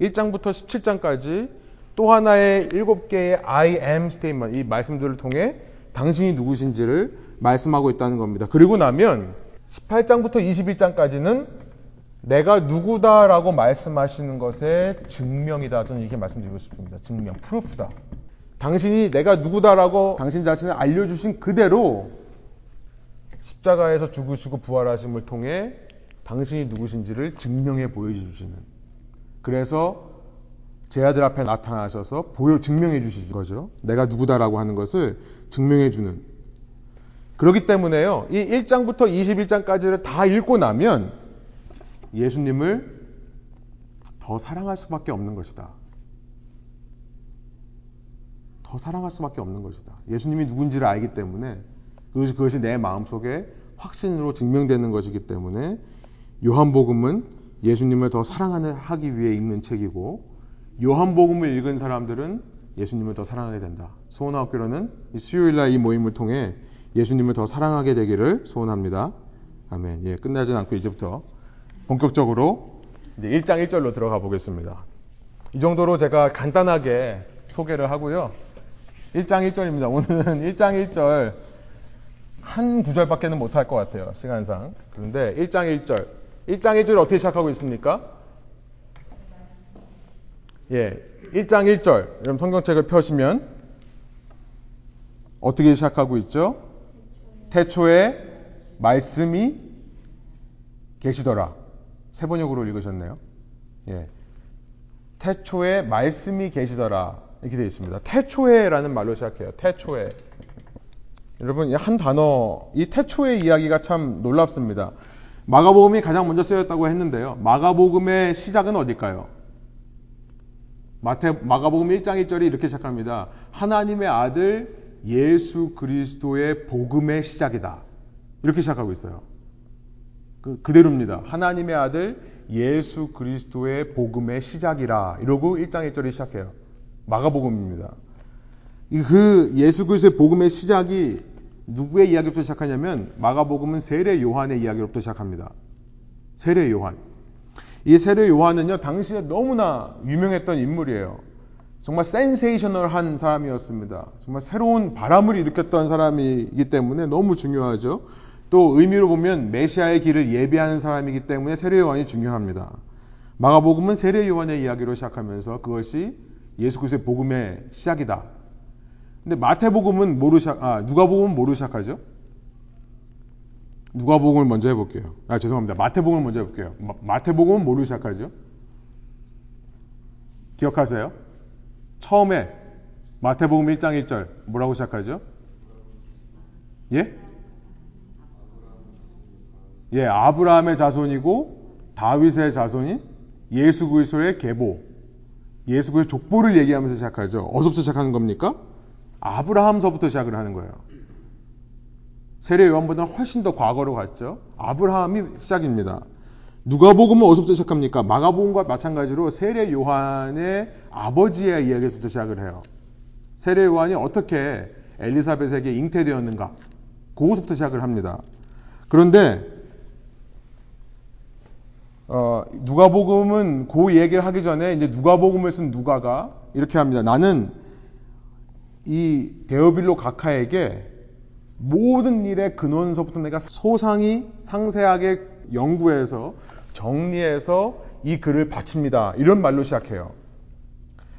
1장부터 17장까지 또 하나의 일곱 개의 I am statement, 이 말씀들을 통해 당신이 누구신지를 말씀하고 있다는 겁니다. 그리고 나면 18장부터 21장까지는 내가 누구다라고 말씀하시는 것의 증명이다. 저는 이렇게 말씀드리고 싶습니다. 증명, 프루프다. 당신이 내가 누구다라고 당신 자신을 알려주신 그대로 십자가에서 죽으시고 부활하심을 통해 당신이 누구신지를 증명해 보여주시는. 그래서 제 아들 앞에 나타나셔서 보여 증명해 주시는 거죠. 내가 누구다라고 하는 것을 증명해 주는. 그렇기 때문에요. 이 1장부터 21장까지를 다 읽고 나면 예수님을 더 사랑할 수밖에 없는 것이다. 더 사랑할 수밖에 없는 것이다. 예수님이 누군지를 알기 때문에 그것이, 내 마음속에 확신으로 증명되는 것이기 때문에 요한복음은 예수님을 더 사랑하기 위해 읽는 책이고 요한복음을 읽은 사람들은 예수님을 더 사랑하게 된다. 소원학교로는 수요일 날 이 모임을 통해 예수님을 더 사랑하게 되기를 소원합니다. 아멘. 예, 끝나진 않고 이제부터 본격적으로 이제 1장 1절로 들어가 보겠습니다. 이 정도로 제가 간단하게 소개를 하고요. 1장 1절입니다. 오늘은 1장 1절 한 구절밖에는 못할 것 같아요. 시간상. 그런데 1장 1절. 1장 1절 어떻게 시작하고 있습니까? 예. 1장 1절. 여러분 성경책을 펴시면 어떻게 시작하고 있죠? 태초에 말씀이 계시더라. 세 번역으로 읽으셨네요. 예. 태초에 말씀이 계시더라. 이렇게 되어 있습니다. 태초에라는 말로 시작해요. 태초에. 여러분, 한 단어, 이 태초의 이야기가 참 놀랍습니다. 마가복음이 가장 먼저 쓰였다고 했는데요. 마가복음의 시작은 어딜까요? 마태, 마가복음 1장 1절이 이렇게 시작합니다. 하나님의 아들 예수 그리스도의 복음의 시작이다. 이렇게 시작하고 있어요. 그, 그대로입니다. 하나님의 아들 예수 그리스도의 복음의 시작이라. 이러고 1장 1절이 시작해요. 마가복음입니다. 그 예수 그리스도의 복음의 시작이 누구의 이야기부터 시작하냐면 마가복음은 세례 요한의 이야기로부터 시작합니다. 세례 요한. 이 세례 요한은요 당시에 너무나 유명했던 인물이에요. 정말 센세이셔널한 사람이었습니다. 정말 새로운 바람을 일으켰던 사람이기 때문에 너무 중요하죠. 또 의미로 보면 메시아의 길을 예비하는 사람이기 때문에 세례 요한이 중요합니다. 마가복음은 세례 요한의 이야기로 시작하면서 그것이 예수 그리스도의 복음의 시작이다. 근데 마태복음은 뭐로 시작, 아, 누가복음은 뭐로 시작하죠? 누가복음을 먼저 해볼게요. 아, 죄송합니다. 마태복음을 먼저 해볼게요. 마, 태복음은 뭐로 시작하죠? 기억하세요? 처음에 마태복음 1장 1절 뭐라고 시작하죠? 예? 예, 아브라함의 자손이고 다윗의 자손인 예수 그리스도의 계보. 예수 그리스도 족보를 얘기하면서 시작하죠. 어디서부터 시작하는 겁니까? 아브라함서부터 시작을 하는 거예요. 세례 요한보다 훨씬 더 과거로 갔죠. 아브라함이 시작입니다. 누가복음은 어디서부터 시작합니까? 마가복음과 마찬가지로 세례 요한의 아버지의 이야기에서부터 시작을 해요. 세례 요한이 어떻게 엘리사벳에게 잉태되었는가? 그것부터 시작을 합니다. 그런데 어, 누가복음은 그 얘기를 하기 전에 이제 누가복음을 쓴 누가가 이렇게 합니다. 나는 이 데오빌로 가카에게 모든 일의 근원서부터 내가 소상히 상세하게 연구해서 정리해서 이 글을 바칩니다. 이런 말로 시작해요.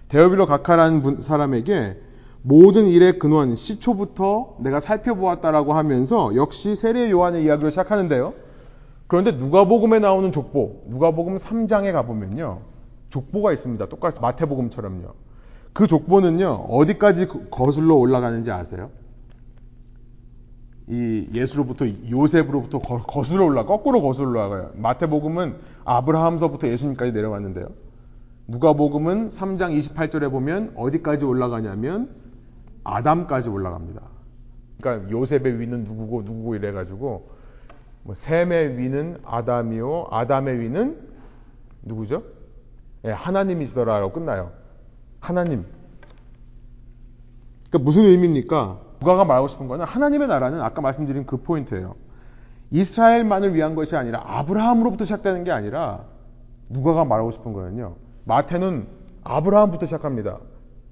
데오빌로 가카라는 사람에게 모든 일의 근원, 시초부터 내가 살펴보았다라고 하면서 역시 세례 요한의 이야기를 시작하는데요. 그런데 누가복음에 나오는 족보, 누가복음 3장에 가보면요. 족보가 있습니다. 똑같이 마태복음처럼요. 그 족보는요, 어디까지 거슬러 올라가는지 아세요? 이 예수로부터 요셉으로부터 거, 슬러 올라 거꾸로 거슬러 올라가요. 마태복음은 아브라함서부터 예수님까지 내려왔는데요. 누가복음은 3장 28절에 보면 어디까지 올라가냐면 아담까지 올라갑니다. 그러니까 요셉의 위는 누구고 누구고 이래 가지고 뭐 셈의 위는 아담이요 아담의 위는 누구죠? 네, 하나님이시더라라고 끝나요. 하나님. 그러니까 무슨 의미입니까? 누가가 말하고 싶은 거는 하나님의 나라는 아까 말씀드린 그 포인트예요. 이스라엘만을 위한 것이 아니라 아브라함으로부터 시작되는 게 아니라 누가가 말하고 싶은 거는요. 마태는 아브라함부터 시작합니다.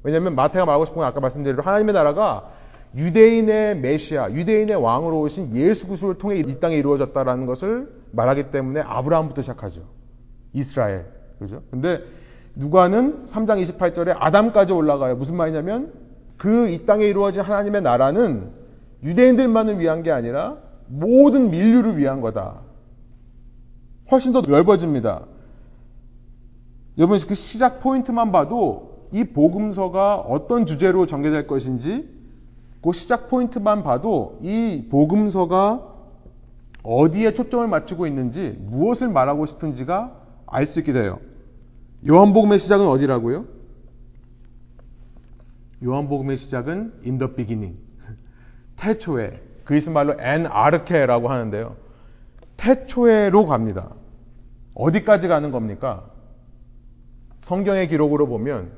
왜냐하면 마태가 말하고 싶은 건 아까 말씀드린 하나님의 나라가 유대인의 메시아, 유대인의 왕으로 오신 예수 그리스도를 통해 이 땅에 이루어졌다라는 것을 말하기 때문에 아브라함부터 시작하죠. 이스라엘. 그죠? 근데 누가는 3장 28절에 아담까지 올라가요. 무슨 말이냐면 그 이 땅에 이루어진 하나님의 나라는 유대인들만을 위한 게 아니라 모든 민류를 위한 거다. 훨씬 더 넓어집니다. 여러분 그 시작 포인트만 봐도 이 복음서가 어떤 주제로 전개될 것인지 그 시작 포인트만 봐도 이 복음서가 어디에 초점을 맞추고 있는지 무엇을 말하고 싶은지가 알 수 있게 돼요. 요한복음의 시작은 어디라고요? 요한복음의 시작은 in the beginning. 태초에 그리스 말로 엔 아르케라고 하는데요. 태초에로 갑니다. 어디까지 가는 겁니까? 성경의 기록으로 보면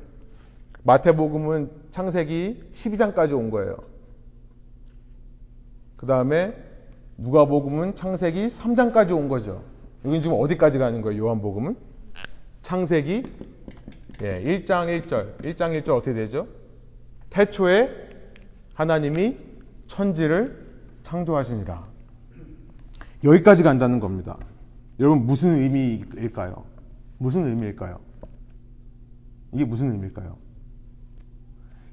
마태복음은 창세기 12장까지 온 거예요. 그 다음에 누가복음은 창세기 3장까지 온 거죠. 여긴 지금 어디까지 가는 거예요? 요한복음은 창세기 예, 1장 1절. 1장 1절 어떻게 되죠? 태초에 하나님이 천지를 창조하시니라. 여기까지 간다는 겁니다. 여러분 무슨 의미일까요? 무슨 의미일까요? 이게 무슨 의미일까요?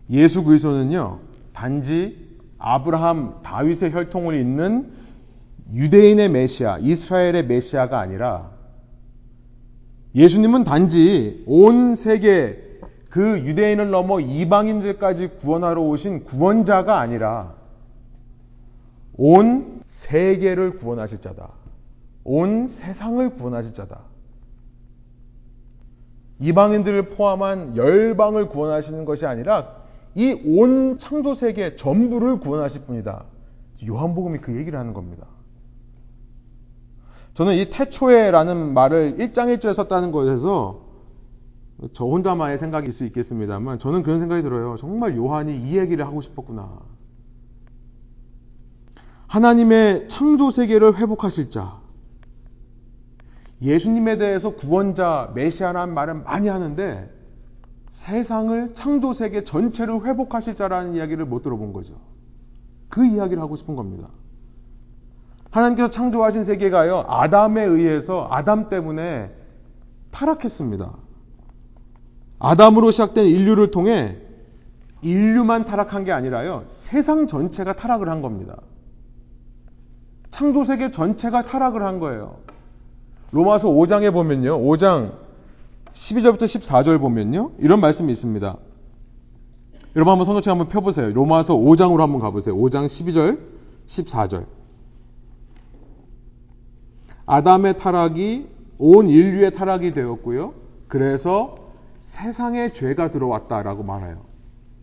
예수 그리스도는요. 단지 아브라함, 다윗의 혈통을 잇는 유대인의 메시아, 이스라엘의 메시아가 아니라 예수님은 단지 온 세계 그 유대인을 넘어 이방인들까지 구원하러 오신 구원자가 아니라 온 세계를 구원하실 자다. 온 세상을 구원하실 자다. 이방인들을 포함한 열방을 구원하시는 것이 아니라 이 온 창조 세계 전부를 구원하실 분이다. 요한복음이 그 얘기를 하는 겁니다. 저는 이 태초에라는 말을 1장 1절에 썼다는 것에서 저 혼자만의 생각일 수 있겠습니다만 저는 그런 생각이 들어요. 정말 요한이 이 얘기를 하고 싶었구나. 하나님의 창조 세계를 회복하실 자. 예수님에 대해서 구원자, 메시아라는 말을 많이 하는데 세상을 창조 세계 전체를 회복하실 자라는 이야기를 못 들어본 거죠. 그 이야기를 하고 싶은 겁니다. 하나님께서 창조하신 세계가요, 아담에 의해서, 아담 때문에 타락했습니다. 아담으로 시작된 인류를 통해 인류만 타락한 게 아니라요, 세상 전체가 타락을 한 겁니다. 창조 세계 전체가 타락을 한 거예요. 로마서 5장에 보면요, 5장 12절부터 14절 보면요, 이런 말씀이 있습니다. 여러분 한번 성경책 한번 펴보세요. 로마서 5장으로 한번 가보세요. 5장 12절, 14절. 아담의 타락이 온 인류의 타락이 되었고요. 그래서 세상에 죄가 들어왔다라고 말해요.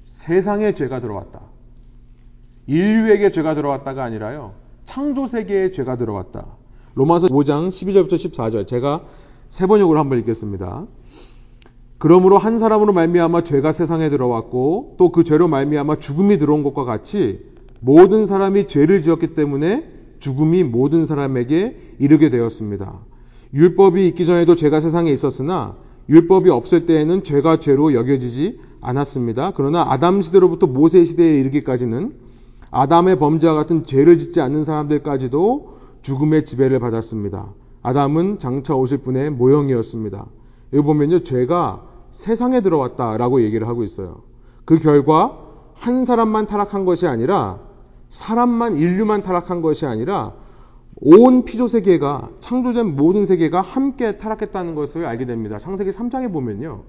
세상에 죄가 들어왔다. 인류에게 죄가 들어왔다가 아니라요. 창조 세계에 죄가 들어왔다. 로마서 5장 12절부터 14절. 제가 세 번역으로 한번 읽겠습니다. 그러므로 한 사람으로 말미암아 죄가 세상에 들어왔고 또 그 죄로 말미암아 죽음이 들어온 것과 같이 모든 사람이 죄를 지었기 때문에 죽음이 모든 사람에게 이르게 되었습니다. 율법이 있기 전에도 죄가 세상에 있었으나 율법이 없을 때에는 죄가 죄로 여겨지지 않았습니다. 그러나 아담 시대로부터 모세 시대에 이르기까지는 아담의 범죄와 같은 죄를 짓지 않는 사람들까지도 죽음의 지배를 받았습니다. 아담은 장차 오실 분의 모형이었습니다. 여기 보면요, 죄가 세상에 들어왔다라고 얘기를 하고 있어요. 그 결과 한 사람만 타락한 것이 아니라 사람만 인류만 타락한 것이 아니라 온 피조 세계가 창조된 모든 세계가 함께 타락했다는 것을 알게 됩니다. 창세기 3장에 보면요.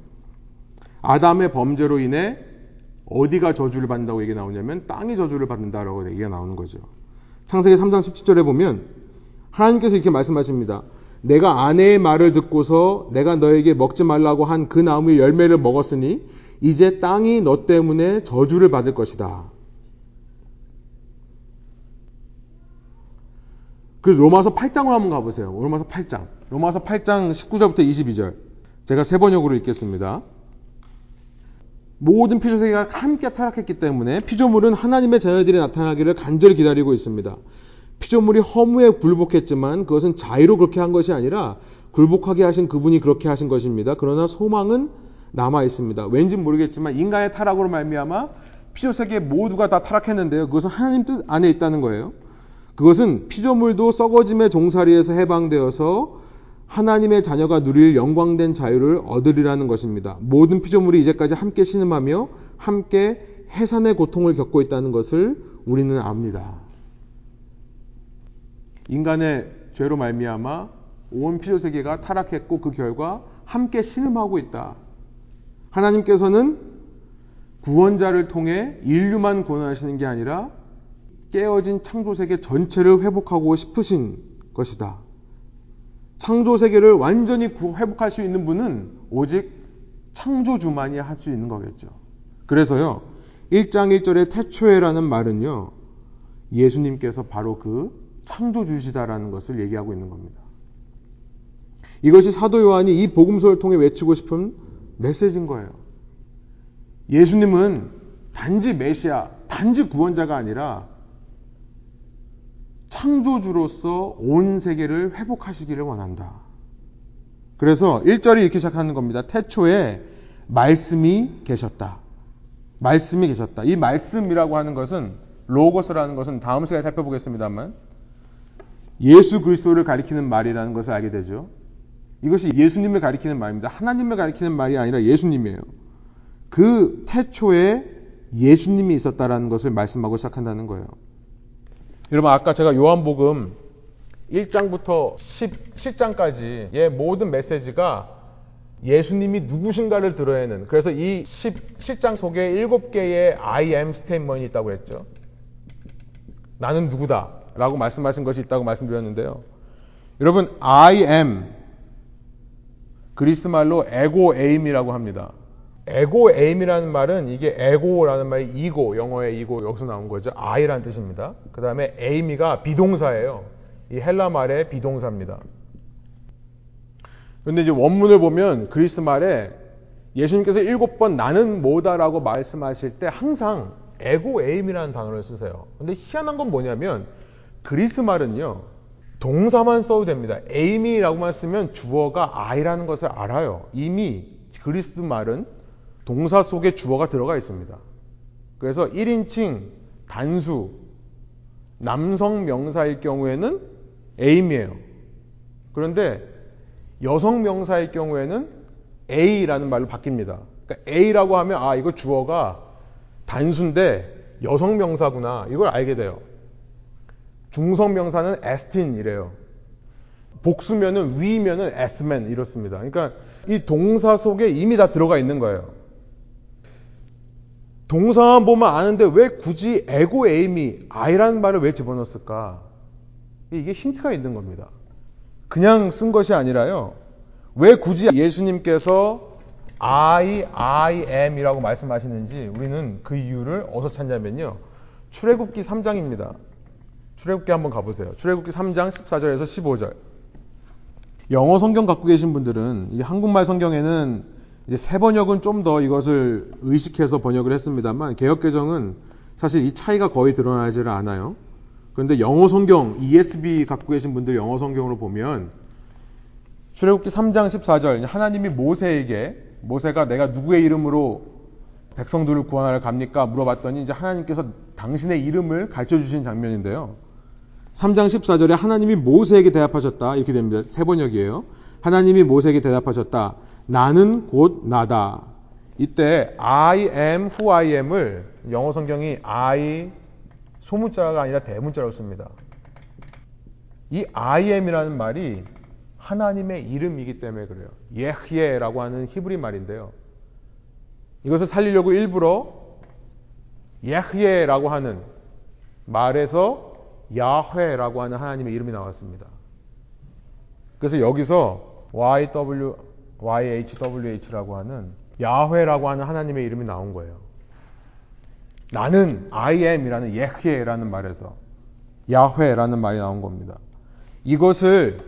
아담의 범죄로 인해 어디가 저주를 받는다고 얘기 나오냐면 땅이 저주를 받는다라고 얘기가 나오는 거죠. 창세기 3장 17절에 보면 하나님께서 이렇게 말씀하십니다. 내가 아내의 말을 듣고서 내가 너에게 먹지 말라고 한 그 나무의 열매를 먹었으니 이제 땅이 너 때문에 저주를 받을 것이다. 그래서 로마서 8장으로 한번 가보세요. 로마서 8장. 로마서 8장 19절부터 22절. 제가 세 번역으로 읽겠습니다. 모든 피조세계가 함께 타락했기 때문에 피조물은 하나님의 자녀들이 나타나기를 간절히 기다리고 있습니다. 피조물이 허무에 굴복했지만 그것은 자의로 그렇게 한 것이 아니라 굴복하게 하신 그분이 그렇게 하신 것입니다. 그러나 소망은 남아 있습니다. 왠지 모르겠지만 인간의 타락으로 말미암아 피조 세계 모두가 다 타락했는데요. 그것은 하나님 뜻 안에 있다는 거예요. 그것은 피조물도 썩어짐의 종살이에서 해방되어서 하나님의 자녀가 누릴 영광된 자유를 얻으리라는 것입니다. 모든 피조물이 이제까지 함께 신음하며 함께 해산의 고통을 겪고 있다는 것을 우리는 압니다. 인간의 죄로 말미암아 온 피조 세계가 타락했고 그 결과 함께 신음하고 있다. 하나님께서는 구원자를 통해 인류만 구원하시는 게 아니라 깨어진 창조 세계 전체를 회복하고 싶으신 것이다. 창조 세계를 완전히 회복할 수 있는 분은 오직 창조주만이 할 수 있는 거겠죠. 그래서요, 1장 1절의 태초에라는 말은요, 예수님께서 바로 그 창조주시다라는 것을 얘기하고 있는 겁니다. 이것이 사도 요한이 이 복음서를 통해 외치고 싶은 메시지인 거예요. 예수님은 단지 메시아, 단지 구원자가 아니라 창조주로서 온 세계를 회복하시기를 원한다. 그래서 1절이 이렇게 시작하는 겁니다. 태초에 말씀이 계셨다. 말씀이 계셨다. 이 말씀이라고 하는 것은 로고스라는 것은 다음 시간에 살펴보겠습니다만 예수 그리스도를 가리키는 말이라는 것을 알게 되죠. 이것이 예수님을 가리키는 말입니다. 하나님을 가리키는 말이 아니라 예수님이에요. 그 태초에 예수님이 있었다라는 것을 말씀하고 시작한다는 거예요. 여러분 아까 제가 요한복음 1장부터 17장까지의 모든 메시지가 예수님이 누구신가를 드러내는 그래서 이 17장 속에 7개의 I am statement이 있다고 했죠. 나는 누구다 라고 말씀하신 것이 있다고 말씀드렸는데요. 여러분 I am 그리스 말로 ἐγώ εἰμι라고 합니다. ἐγώ εἰμι라는 말은 이게 ἐγώ라는 말이 ego 영어의 ego 여기서 나온 거죠. I라는 뜻입니다. 그 다음에 εἰμι가 be동사예요. 이 헬라 말의 be동사입니다. 그런데 이제 원문을 보면 그리스 말에 예수님께서 일곱 번 나는 뭐다라고 말씀하실 때 항상 ἐγώ εἰμι라는 단어를 쓰세요. 근데 희한한 건 뭐냐면 그리스 말은요. 동사만 써도 됩니다. εἰμι라고만 쓰면 주어가 I라는 것을 알아요. 이미 그리스 말은 동사 속에 주어가 들어가 있습니다. 그래서 1인칭 단수 남성 명사일 경우에는 에임이에요. 그런데 여성 명사일 경우에는 A라는 말로 바뀝니다. 그러니까 A라고 하면 아 이거 주어가 단수인데 여성 명사구나 이걸 알게 돼요. 중성 명사는 에스틴이래요. 복수면은 위면은 에스맨 이렇습니다. 그러니까 이 동사 속에 이미 다 들어가 있는 거예요. 동사만 보면 아는데 왜 굳이 에고 에임이 I라는 말을 왜 집어넣었을까? 이게 힌트가 있는 겁니다. 그냥 쓴 것이 아니라요. 왜 굳이 예수님께서 I, I am 이라고 말씀하시는지 우리는 그 이유를 어디서 찾냐면요. 출애굽기 3장입니다. 출애굽기 한번 가보세요. 출애굽기 3장 14절에서 15절. 영어 성경 갖고 계신 분들은 이 한국말 성경에는 이제 세 번역은 좀 더 이것을 의식해서 번역을 했습니다만 개혁 개정은 사실 이 차이가 거의 드러나지를 않아요. 그런데 영어 성경 ESV 갖고 계신 분들 영어 성경으로 보면 출애굽기 3장 14절 하나님이 모세에게 모세가 내가 누구의 이름으로 백성들을 구원하러 갑니까? 물어봤더니 이제 하나님께서 당신의 이름을 가르쳐 주신 장면인데요. 3장 14절에 하나님이 모세에게 대답하셨다. 이렇게 됩니다. 세 번역이에요. 하나님이 모세에게 대답하셨다. 나는 곧 나다. 이때 I am who I am을 영어 성경이 I 소문자가 아니라 대문자로 씁니다. 이 I am이라는 말이 하나님의 이름이기 때문에 그래요. 예흐예라고 하는 히브리 말인데요. 이것을 살리려고 일부러 예흐예라고 하는 말에서 야훼라고 하는 하나님의 이름이 나왔습니다. 그래서 여기서 YW, YHWH라고 하는 야훼라고 하는 하나님의 이름이 나온 거예요. 나는 I am이라는 예흐예라는 말에서 야훼라는 말이 나온 겁니다. 이것을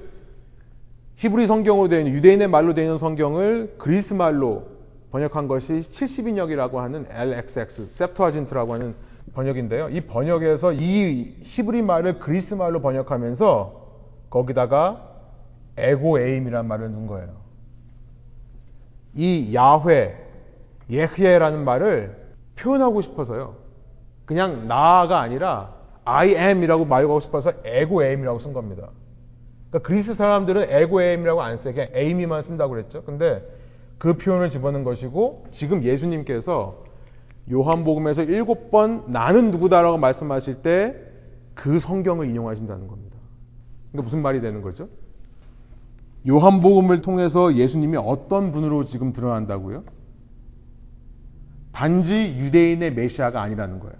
히브리 성경으로 되어 있는 유대인의 말로 되어 있는 성경을 그리스 말로 번역한 것이 70인역이라고 하는 LXX, septuagint라고 하는 번역인데요. 이 번역에서 이 히브리 말을 그리스 말로 번역하면서 거기다가 에고 에임이라는 말을 넣은 거예요. 이 야훼, 예흐예라는 말을 표현하고 싶어서요. 그냥 나가 아니라 I am이라고 말하고 싶어서 에고 aim이라고 쓴 겁니다. 그러니까 그리스 사람들은 에고 aim이라고 안 써요. 그냥 aim이만 쓴다고 그랬죠. 근데 그 표현을 집어넣은 것이고 지금 예수님께서 요한복음에서 일곱 번 나는 누구다라고 말씀하실 때 그 성경을 인용하신다는 겁니다. 그러니까 무슨 말이 되는 거죠? 요한복음을 통해서 예수님이 어떤 분으로 지금 드러난다고요? 단지 유대인의 메시아가 아니라는 거예요.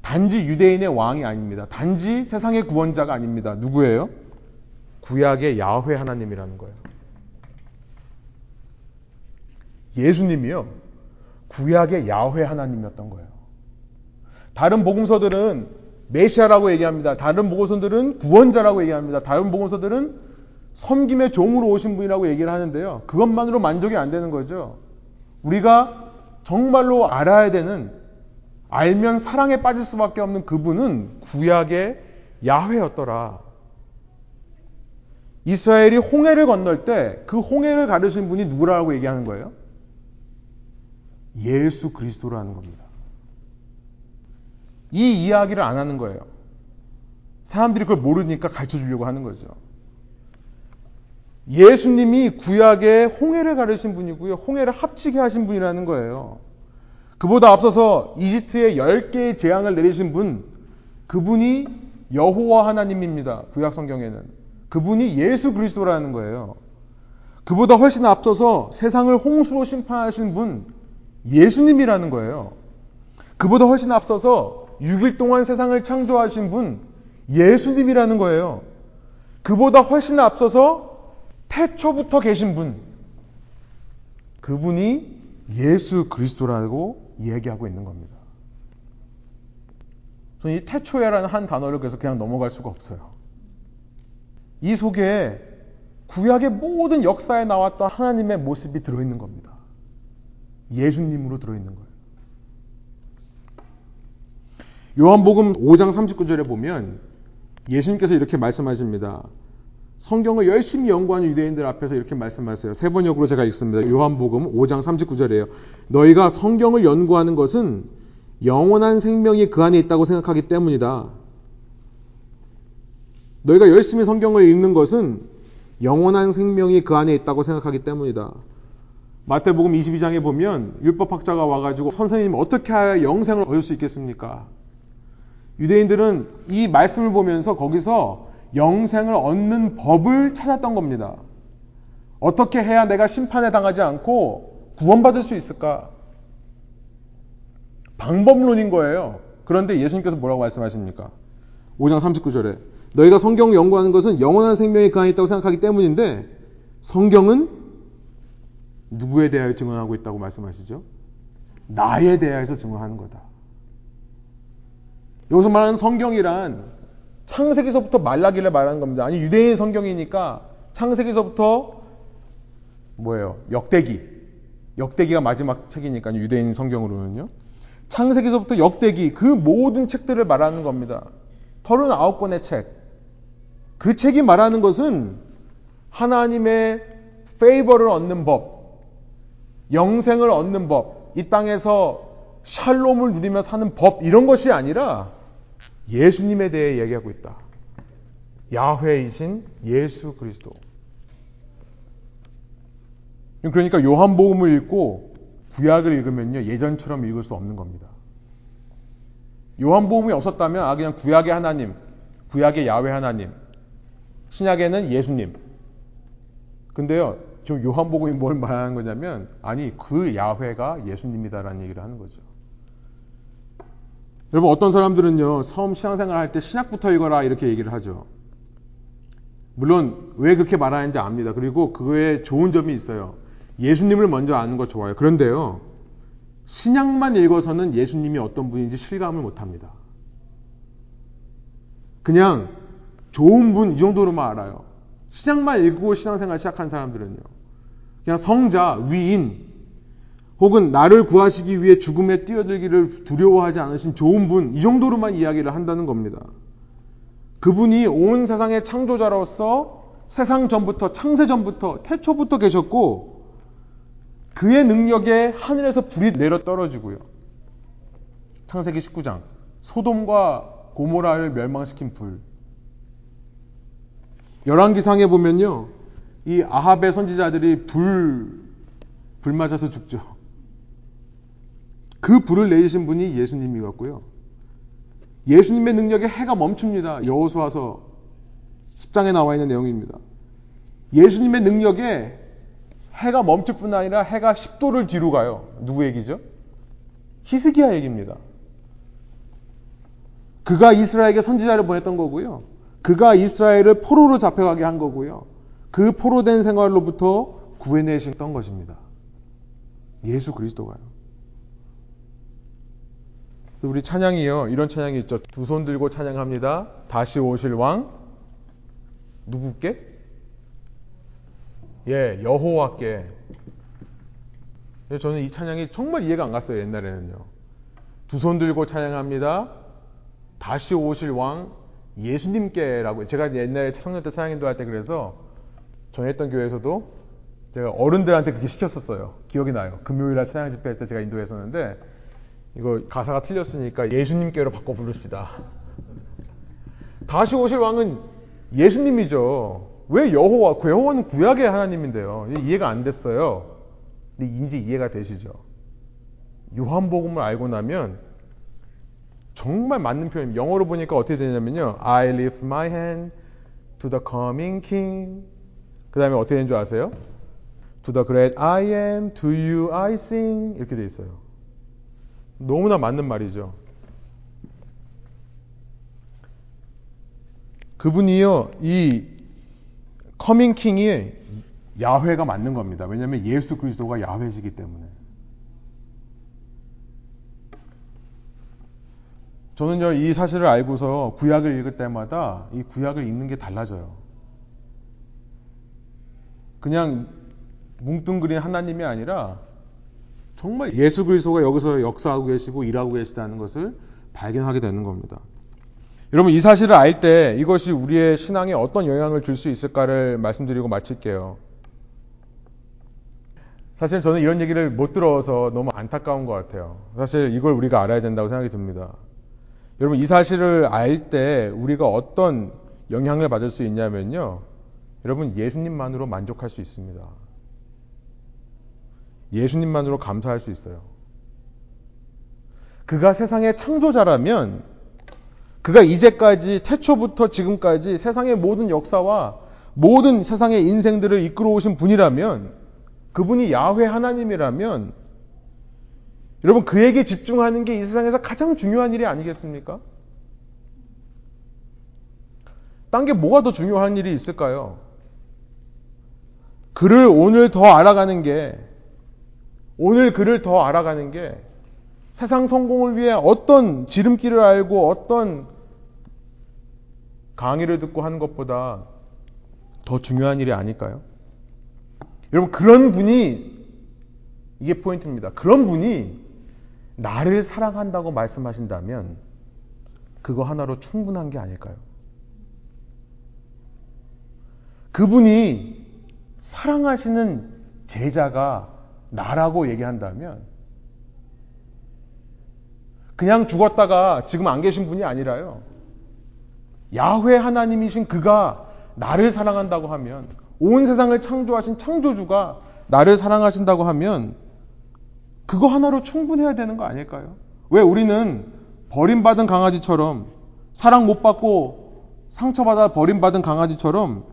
단지 유대인의 왕이 아닙니다. 단지 세상의 구원자가 아닙니다. 누구예요? 구약의 야훼 하나님이라는 거예요. 예수님이요. 구약의 야훼 하나님이었던 거예요. 다른 복음서들은 메시아라고 얘기합니다. 다른 복음서들은 구원자라고 얘기합니다. 다른 복음서들은 섬김의 종으로 오신 분이라고 얘기를 하는데요. 그것만으로 만족이 안 되는 거죠. 우리가 정말로 알아야 되는 알면 사랑에 빠질 수밖에 없는 그분은 구약의 야훼였더라. 이스라엘이 홍해를 건널 때 그 홍해를 가르신 분이 누구라고 얘기하는 거예요? 예수 그리스도라는 겁니다. 이 이야기를 안 하는 거예요. 사람들이 그걸 모르니까 가르쳐 주려고 하는 거죠. 예수님이 구약의 홍해를 가르신 분이고요. 홍해를 합치게 하신 분이라는 거예요. 그보다 앞서서 이집트에 10개의 재앙을 내리신 분, 그분이 여호와 하나님입니다. 구약 성경에는. 그분이 예수 그리스도라는 거예요. 그보다 훨씬 앞서서 세상을 홍수로 심판하신 분, 예수님이라는 거예요. 그보다 훨씬 앞서서 6일 동안 세상을 창조하신 분, 예수님이라는 거예요. 그보다 훨씬 앞서서 태초부터 계신 분, 그분이 예수 그리스도라고 얘기하고 있는 겁니다. 저는 이 태초에라는 한 단어를 그래서 그냥 넘어갈 수가 없어요. 이 속에 구약의 모든 역사에 나왔던 하나님의 모습이 들어있는 겁니다. 예수님으로 들어있는 거예요. 요한복음 5장 39절에 보면 예수님께서 이렇게 말씀하십니다. 성경을 열심히 연구하는 유대인들 앞에서 이렇게 말씀하세요. 세 번역으로 제가 읽습니다. 요한복음 5장 39절이에요. 너희가 성경을 연구하는 것은 영원한 생명이 그 안에 있다고 생각하기 때문이다. 너희가 열심히 성경을 읽는 것은 영원한 생명이 그 안에 있다고 생각하기 때문이다. 마태복음 22장에 보면 율법학자가 와가지고 선생님 어떻게 해야 영생을 얻을 수 있겠습니까? 유대인들은 이 말씀을 보면서 거기서 영생을 얻는 법을 찾았던 겁니다. 어떻게 해야 내가 심판에 당하지 않고 구원받을 수 있을까? 방법론인 거예요. 그런데 예수님께서 뭐라고 말씀하십니까? 5장 39절에 너희가 성경을 연구하는 것은 영원한 생명이 그 안에 있다고 생각하기 때문인데 성경은 누구에 대하여 증언하고 있다고 말씀하시죠? 나에 대하여서 증언하는 거다. 여기서 말하는 성경이란 창세기서부터 말라기를 말하는 겁니다. 아니 유대인 성경이니까 창세기서부터 뭐예요? 역대기. 역대기가 마지막 책이니까 유대인 성경으로는요. 창세기서부터 역대기 그 모든 책들을 말하는 겁니다. 39권의 책. 그 책이 말하는 것은 하나님의 페이버를 얻는 법, 영생을 얻는 법, 이 땅에서 샬롬을 누리며 사는 법 이런 것이 아니라 예수님에 대해 얘기하고 있다. 야훼이신 예수 그리스도. 그러니까 요한복음을 읽고 구약을 읽으면요 예전처럼 읽을 수 없는 겁니다. 요한복음이 없었다면 아 그냥 구약의 하나님, 구약의 야훼 하나님, 신약에는 예수님. 근데요 지금 요한복음이 뭘 말하는 거냐면 아니 그 야훼가 예수님이다라는 얘기를 하는 거죠. 여러분 어떤 사람들은요 처음 신앙생활 할 때 신약부터 읽어라 이렇게 얘기를 하죠. 물론 왜 그렇게 말하는지 압니다. 그리고 그거에 좋은 점이 있어요. 예수님을 먼저 아는 거 좋아요. 그런데요 신약만 읽어서는 예수님이 어떤 분인지 실감을 못합니다. 그냥 좋은 분 이 정도로만 알아요. 신약만 읽고 신앙생활 시작한 사람들은요. 그냥 성자, 위인, 혹은 나를 구하시기 위해 죽음에 뛰어들기를 두려워하지 않으신 좋은 분, 이 정도로만 이야기를 한다는 겁니다. 그분이 온 세상의 창조자로서 세상 전부터, 창세 전부터, 태초부터 계셨고, 그의 능력에 하늘에서 불이 내려 떨어지고요. 창세기 19장 소돔과 고모라를 멸망시킨 불. 열왕기상에 보면요. 이 아합의 선지자들이 불, 불 맞아서 죽죠. 그 불을 내리신 분이 예수님이었고요. 예수님의 능력에 해가 멈춥니다. 여호수아서 10장에 나와 있는 내용입니다. 예수님의 능력에 해가 멈출 뿐 아니라 해가 10도를 뒤로 가요. 누구 얘기죠? 히스기야 얘기입니다. 그가 이스라엘에게 선지자를 보냈던 거고요. 그가 이스라엘을 포로로 잡혀가게 한 거고요. 그 포로된 생활로부터 구해내셨던 것입니다. 예수 그리스도가요. 우리 찬양이요. 이런 찬양이 있죠. 두 손 들고 찬양합니다. 다시 오실 왕 누구께? 예, 여호와께. 저는 이 찬양이 정말 이해가 안 갔어요. 옛날에는요. 두 손 들고 찬양합니다. 다시 오실 왕 예수님께라고 제가 옛날에 청년 때 찬양인도 할 때 그래서 전했던 교회에서도 제가 어른들한테 그렇게 시켰었어요. 기억이 나요. 금요일날 찬양 집회할 때 제가 인도했었는데 이거 가사가 틀렸으니까 예수님께로 바꿔 부릅시다. 다시 오실 왕은 예수님이죠. 왜 여호와? 그 여호와는 구약의 하나님인데요. 이해가 안 됐어요. 근데 이제 이해가 되시죠. 요한복음을 알고 나면 정말 맞는 표현입니다. 영어로 보니까 어떻게 되냐면요. I lift my hand to the coming king. 그 다음에 어떻게 되는 줄 아세요? To the great I am, to you I sing. 이렇게 돼 있어요. 너무나 맞는 말이죠. 그분이요, 이 coming king이 야훼가 맞는 겁니다. 왜냐하면 예수 그리스도가 야훼시기 때문에. 저는요, 이 사실을 알고서 구약을 읽을 때마다 이 구약을 읽는 게 달라져요. 그냥 뭉뚱그린 하나님이 아니라 정말 예수 그리스도가 여기서 역사하고 계시고 일하고 계시다는 것을 발견하게 되는 겁니다. 여러분 이 사실을 알 때 이것이 우리의 신앙에 어떤 영향을 줄 수 있을까를 말씀드리고 마칠게요. 사실 저는 이런 얘기를 못 들어서 너무 안타까운 것 같아요. 사실 이걸 우리가 알아야 된다고 생각이 듭니다. 여러분 이 사실을 알 때 우리가 어떤 영향을 받을 수 있냐면요. 여러분 예수님만으로 만족할 수 있습니다. 예수님만으로 감사할 수 있어요. 그가 세상의 창조자라면 그가 이제까지 태초부터 지금까지 세상의 모든 역사와 모든 세상의 인생들을 이끌어 오신 분이라면 그분이 야훼 하나님이라면 여러분 그에게 집중하는 게 이 세상에서 가장 중요한 일이 아니겠습니까? 딴 게 뭐가 더 중요한 일이 있을까요? 그를 오늘 더 알아가는 게 오늘 그를 더 알아가는 게 세상 성공을 위해 어떤 지름길을 알고 어떤 강의를 듣고 하는 것보다 더 중요한 일이 아닐까요? 여러분, 그런 분이, 이게 포인트입니다. 그런 분이 나를 사랑한다고 말씀하신다면 그거 하나로 충분한 게 아닐까요? 그분이 사랑하시는 제자가 나라고 얘기한다면 그냥 죽었다가 지금 안 계신 분이 아니라요. 야훼 하나님이신 그가 나를 사랑한다고 하면 온 세상을 창조하신 창조주가 나를 사랑하신다고 하면 그거 하나로 충분해야 되는 거 아닐까요? 왜 우리는 버림받은 강아지처럼 사랑 못 받고 상처받아 버림받은 강아지처럼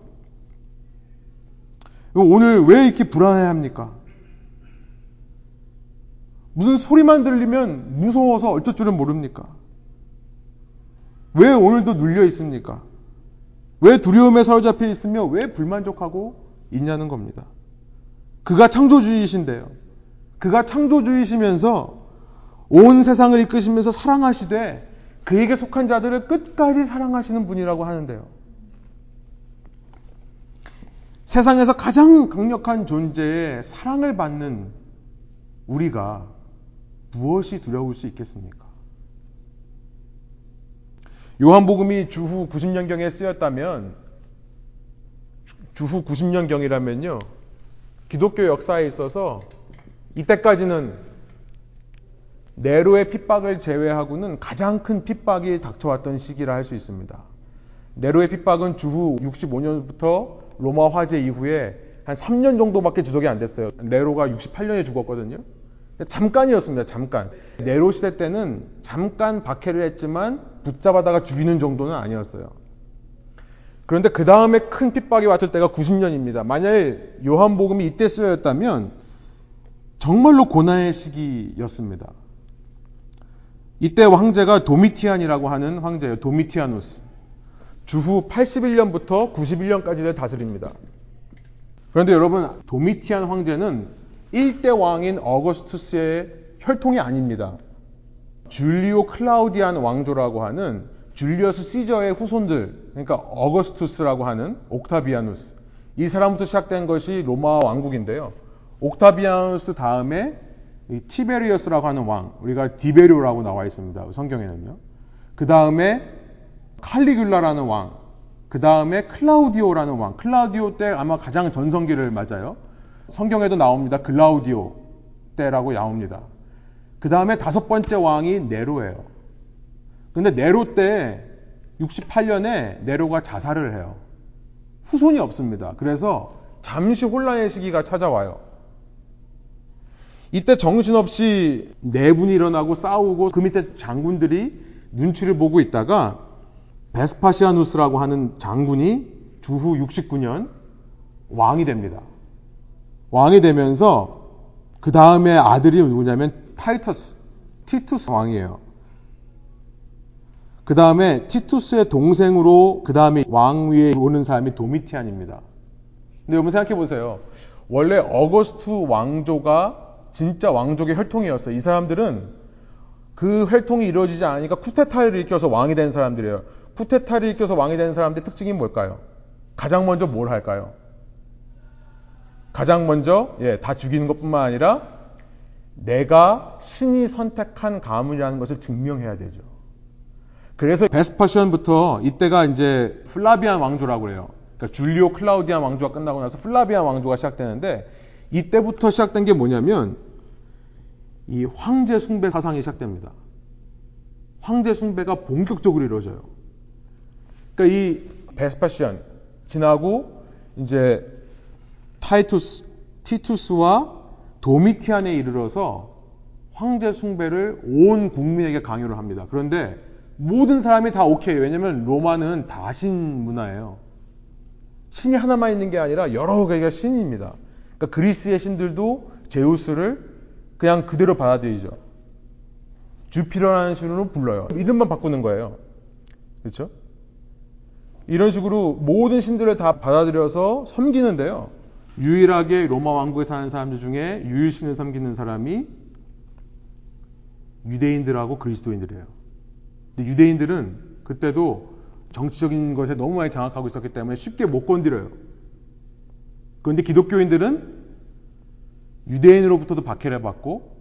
오늘 왜 이렇게 불안해 합니까? 무슨 소리만 들리면 무서워서 어쩔 줄은 모릅니까? 왜 오늘도 눌려 있습니까? 왜 두려움에 사로잡혀 있으며 왜 불만족하고 있냐는 겁니다. 그가 창조주이신데요. 그가 창조주이시면서 온 세상을 이끄시면서 사랑하시되 그에게 속한 자들을 끝까지 사랑하시는 분이라고 하는데요. 세상에서 가장 강력한 존재의 사랑을 받는 우리가 무엇이 두려울 수 있겠습니까? 요한복음이 주후 90년경에 쓰였다면 주후 90년경이라면요. 기독교 역사에 있어서 이때까지는 네로의 핍박을 제외하고는 가장 큰 핍박이 닥쳐왔던 시기라 할 수 있습니다. 네로의 핍박은 주후 65년부터 로마 화재 이후에 한 3년 정도밖에 지속이 안 됐어요. 네로가 68년에 죽었거든요. 잠깐이었습니다. 잠깐. 네로 시대 때는 잠깐 박해를 했지만 붙잡아다가 죽이는 정도는 아니었어요. 그런데 그 다음에 큰 핍박이 왔을 때가 90년입니다. 만약 요한복음이 이때 쓰여졌다면 정말로 고난의 시기였습니다. 이때 황제가 도미티안이라고 하는 황제예요. 도미티아누스. 주후 81년부터 91년까지를 다스립니다. 그런데 여러분, 도미티안 황제는 1대 왕인 어거스투스의 혈통이 아닙니다. 줄리오 클라우디안 왕조라고 하는 줄리어스 시저의 후손들, 그러니까 어거스투스라고 하는 옥타비아누스. 이 사람부터 시작된 것이 로마 왕국인데요. 옥타비아누스 다음에 티베리어스라고 하는 왕, 우리가 디베료라고 나와 있습니다. 성경에는요. 그 다음에 칼리귤라라는 왕, 그 다음에 클라우디오라는 왕. 클라우디오 때 아마 가장 전성기를 맞아요. 성경에도 나옵니다. 클라우디오 때라고 나옵니다. 그 다음에 다섯 번째 왕이 네로예요. 근데 네로 때 68년에 네로가 자살을 해요. 후손이 없습니다. 그래서 잠시 혼란의 시기가 찾아와요. 이때 정신없이 내분이 일어나고 싸우고 그 밑에 장군들이 눈치를 보고 있다가 베스파시아누스라고 하는 장군이 주후 69년 왕이 됩니다. 왕이 되면서 그 다음에 아들이 누구냐면 타이터스, 티투스 왕이에요. 그 다음에 티투스의 동생으로 그 다음에 왕위에 오는 사람이 도미티안입니다. 근데 여러분 생각해 보세요. 원래 어거스투 왕조가 진짜 왕족의 혈통이었어요. 이 사람들은 그 혈통이 이루어지지 않으니까 쿠데타를 일으켜서 왕이 된 사람들이에요. 쿠데타를 일으켜서 왕이 된 사람들의 특징이 뭘까요? 가장 먼저 뭘 할까요? 가장 먼저 예, 다 죽이는 것뿐만 아니라 내가 신이 선택한 가문이라는 것을 증명해야 되죠. 그래서 베스파시언부터 이때가 이제 플라비안 왕조라고 해요. 그러니까 줄리오 클라우디안 왕조가 끝나고 나서 플라비안 왕조가 시작되는데 이때부터 시작된 게 뭐냐면 이 황제 숭배 사상이 시작됩니다. 황제 숭배가 본격적으로 이루어져요. 그러니까 이 베스파시안 지나고 이제 타이투스, 티투스와 도미티안에 이르러서 황제 숭배를 온 국민에게 강요를 합니다. 그런데 모든 사람이 다 오케이. 왜냐면 로마는 다신 문화예요. 신이 하나만 있는 게 아니라 여러 개가 신입니다. 그러니까 그리스의 신들도 제우스를 그냥 그대로 받아들이죠. 주피러라는 신으로 불러요. 이름만 바꾸는 거예요. 그렇죠? 이런 식으로 모든 신들을 다 받아들여서 섬기는데요. 유일하게 로마 왕국에 사는 사람들 중에 유일신을 섬기는 사람이 유대인들하고 그리스도인들이에요. 근데 유대인들은 그때도 정치적인 것에 너무 많이 장악하고 있었기 때문에 쉽게 못 건드려요. 그런데 기독교인들은 유대인으로부터도 박해를 받고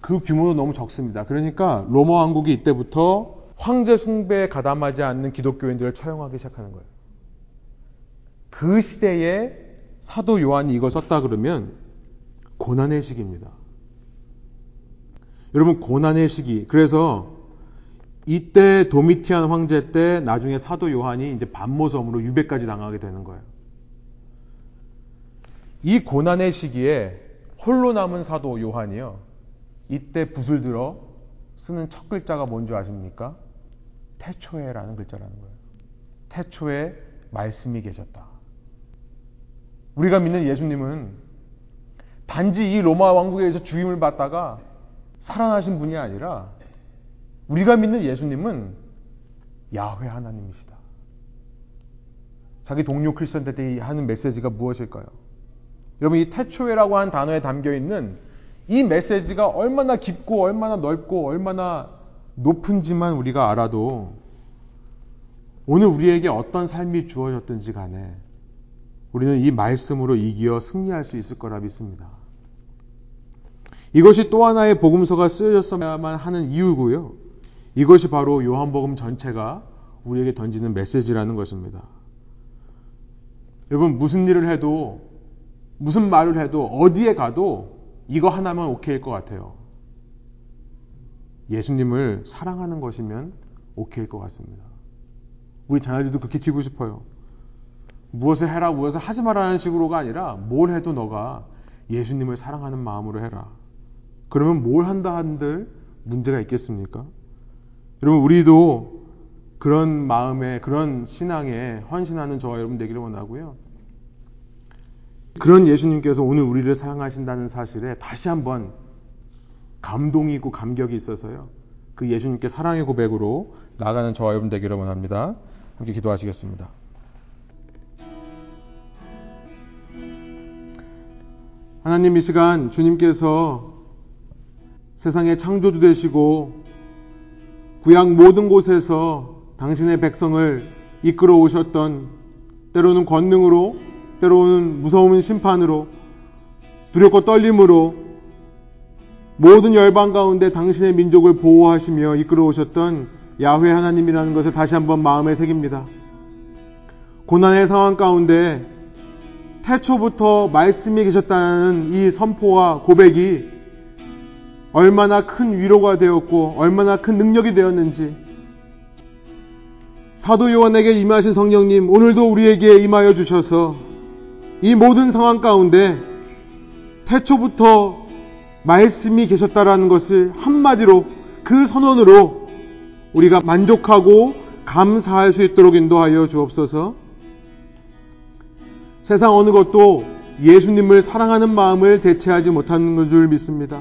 그 규모도 너무 적습니다. 그러니까 로마 왕국이 이때부터 황제 숭배에 가담하지 않는 기독교인들을 처형하기 시작하는 거예요. 그 시대에 사도 요한이 이걸 썼다 그러면 고난의 시기입니다. 여러분 고난의 시기. 그래서 이때 도미티안 황제 때 나중에 사도 요한이 이제 반모섬으로 유배까지 당하게 되는 거예요. 이 고난의 시기에 홀로 남은 사도 요한이요. 이때 붓을 들어 쓰는 첫 글자가 뭔지 아십니까? 태초에라는 글자라는 거예요. 태초에 말씀이 계셨다. 우리가 믿는 예수님은 단지 이 로마 왕국에서 주임을 받다가 살아나신 분이 아니라 우리가 믿는 예수님은 야훼 하나님이시다. 자기 동료 크리스천들이 하는 메시지가 무엇일까요? 여러분 이 태초에라고 하는 단어에 담겨 있는 이 메시지가 얼마나 깊고 얼마나 넓고 얼마나 높은지만 우리가 알아도 오늘 우리에게 어떤 삶이 주어졌든지 간에 우리는 이 말씀으로 이기어 승리할 수 있을 거라 믿습니다. 이것이 또 하나의 복음서가 쓰여졌어야만 하는 이유고요. 이것이 바로 요한복음 전체가 우리에게 던지는 메시지라는 것입니다. 여러분 무슨 일을 해도 무슨 말을 해도 어디에 가도 이거 하나면 오케이일 것 같아요. 예수님을 사랑하는 것이면 오케이일 것 같습니다. 우리 자녀들도 그렇게 키고 싶어요. 무엇을 해라, 무엇을 하지 말라는 식으로가 아니라 뭘 해도 너가 예수님을 사랑하는 마음으로 해라. 그러면 뭘 한다 한들 문제가 있겠습니까? 여러분, 우리도 그런 마음에, 그런 신앙에 헌신하는 저와 여러분 되기를 원하고요. 그런 예수님께서 오늘 우리를 사랑하신다는 사실에 다시 한번 감동이 있고 감격이 있어서요. 그 예수님께 사랑의 고백으로 나가는 저와 여러분 되기를 원합니다. 함께 기도하시겠습니다. 하나님 이 시간 주님께서 세상의 창조주 되시고 구약 모든 곳에서 당신의 백성을 이끌어 오셨던 때로는 권능으로 때로는 무서운 심판으로 두렵고 떨림으로 모든 열방 가운데 당신의 민족을 보호하시며 이끌어 오셨던 야훼 하나님이라는 것을 다시 한번 마음에 새깁니다. 고난의 상황 가운데 태초부터 말씀이 계셨다는 이 선포와 고백이 얼마나 큰 위로가 되었고 얼마나 큰 능력이 되었는지 사도 요한에게 임하신 성령님 오늘도 우리에게 임하여 주셔서 이 모든 상황 가운데 태초부터 말씀이 계셨다라는 것을 한마디로 그 선언으로 우리가 만족하고 감사할 수 있도록 인도하여 주옵소서. 세상 어느 것도 예수님을 사랑하는 마음을 대체하지 못하는 줄 믿습니다.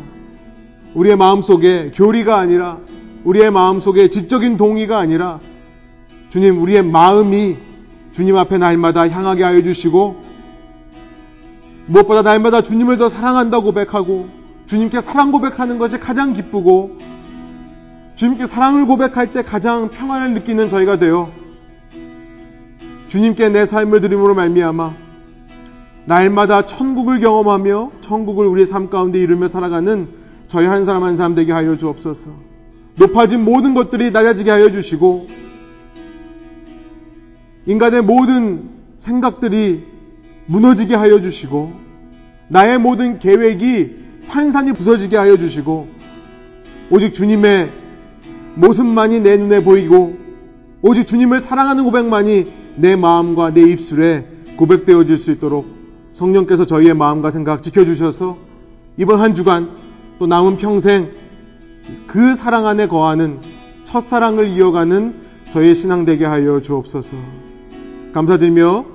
우리의 마음 속에 교리가 아니라 우리의 마음 속에 지적인 동의가 아니라 주님 우리의 마음이 주님 앞에 날마다 향하게 하여 주시고 무엇보다 날마다 주님을 더 사랑한다고 고백하고 주님께 사랑 고백하는 것이 가장 기쁘고 주님께 사랑을 고백할 때 가장 평안을 느끼는 저희가 되어 주님께 내 삶을 드림으로 말미암아 날마다 천국을 경험하며 천국을 우리의 삶 가운데 이루며 살아가는 저희 한 사람 한 사람 되게 하여 주옵소서. 높아진 모든 것들이 낮아지게 하여 주시고 인간의 모든 생각들이 무너지게 하여 주시고 나의 모든 계획이 산산이 부서지게 하여 주시고 오직 주님의 모습만이 내 눈에 보이고 오직 주님을 사랑하는 고백만이 내 마음과 내 입술에 고백되어 질 수 있도록 성령께서 저희의 마음과 생각 지켜주셔서 이번 한 주간 또 남은 평생 그 사랑 안에 거하는 첫사랑을 이어가는 저의 신앙 되게 하여 주옵소서. 감사드리며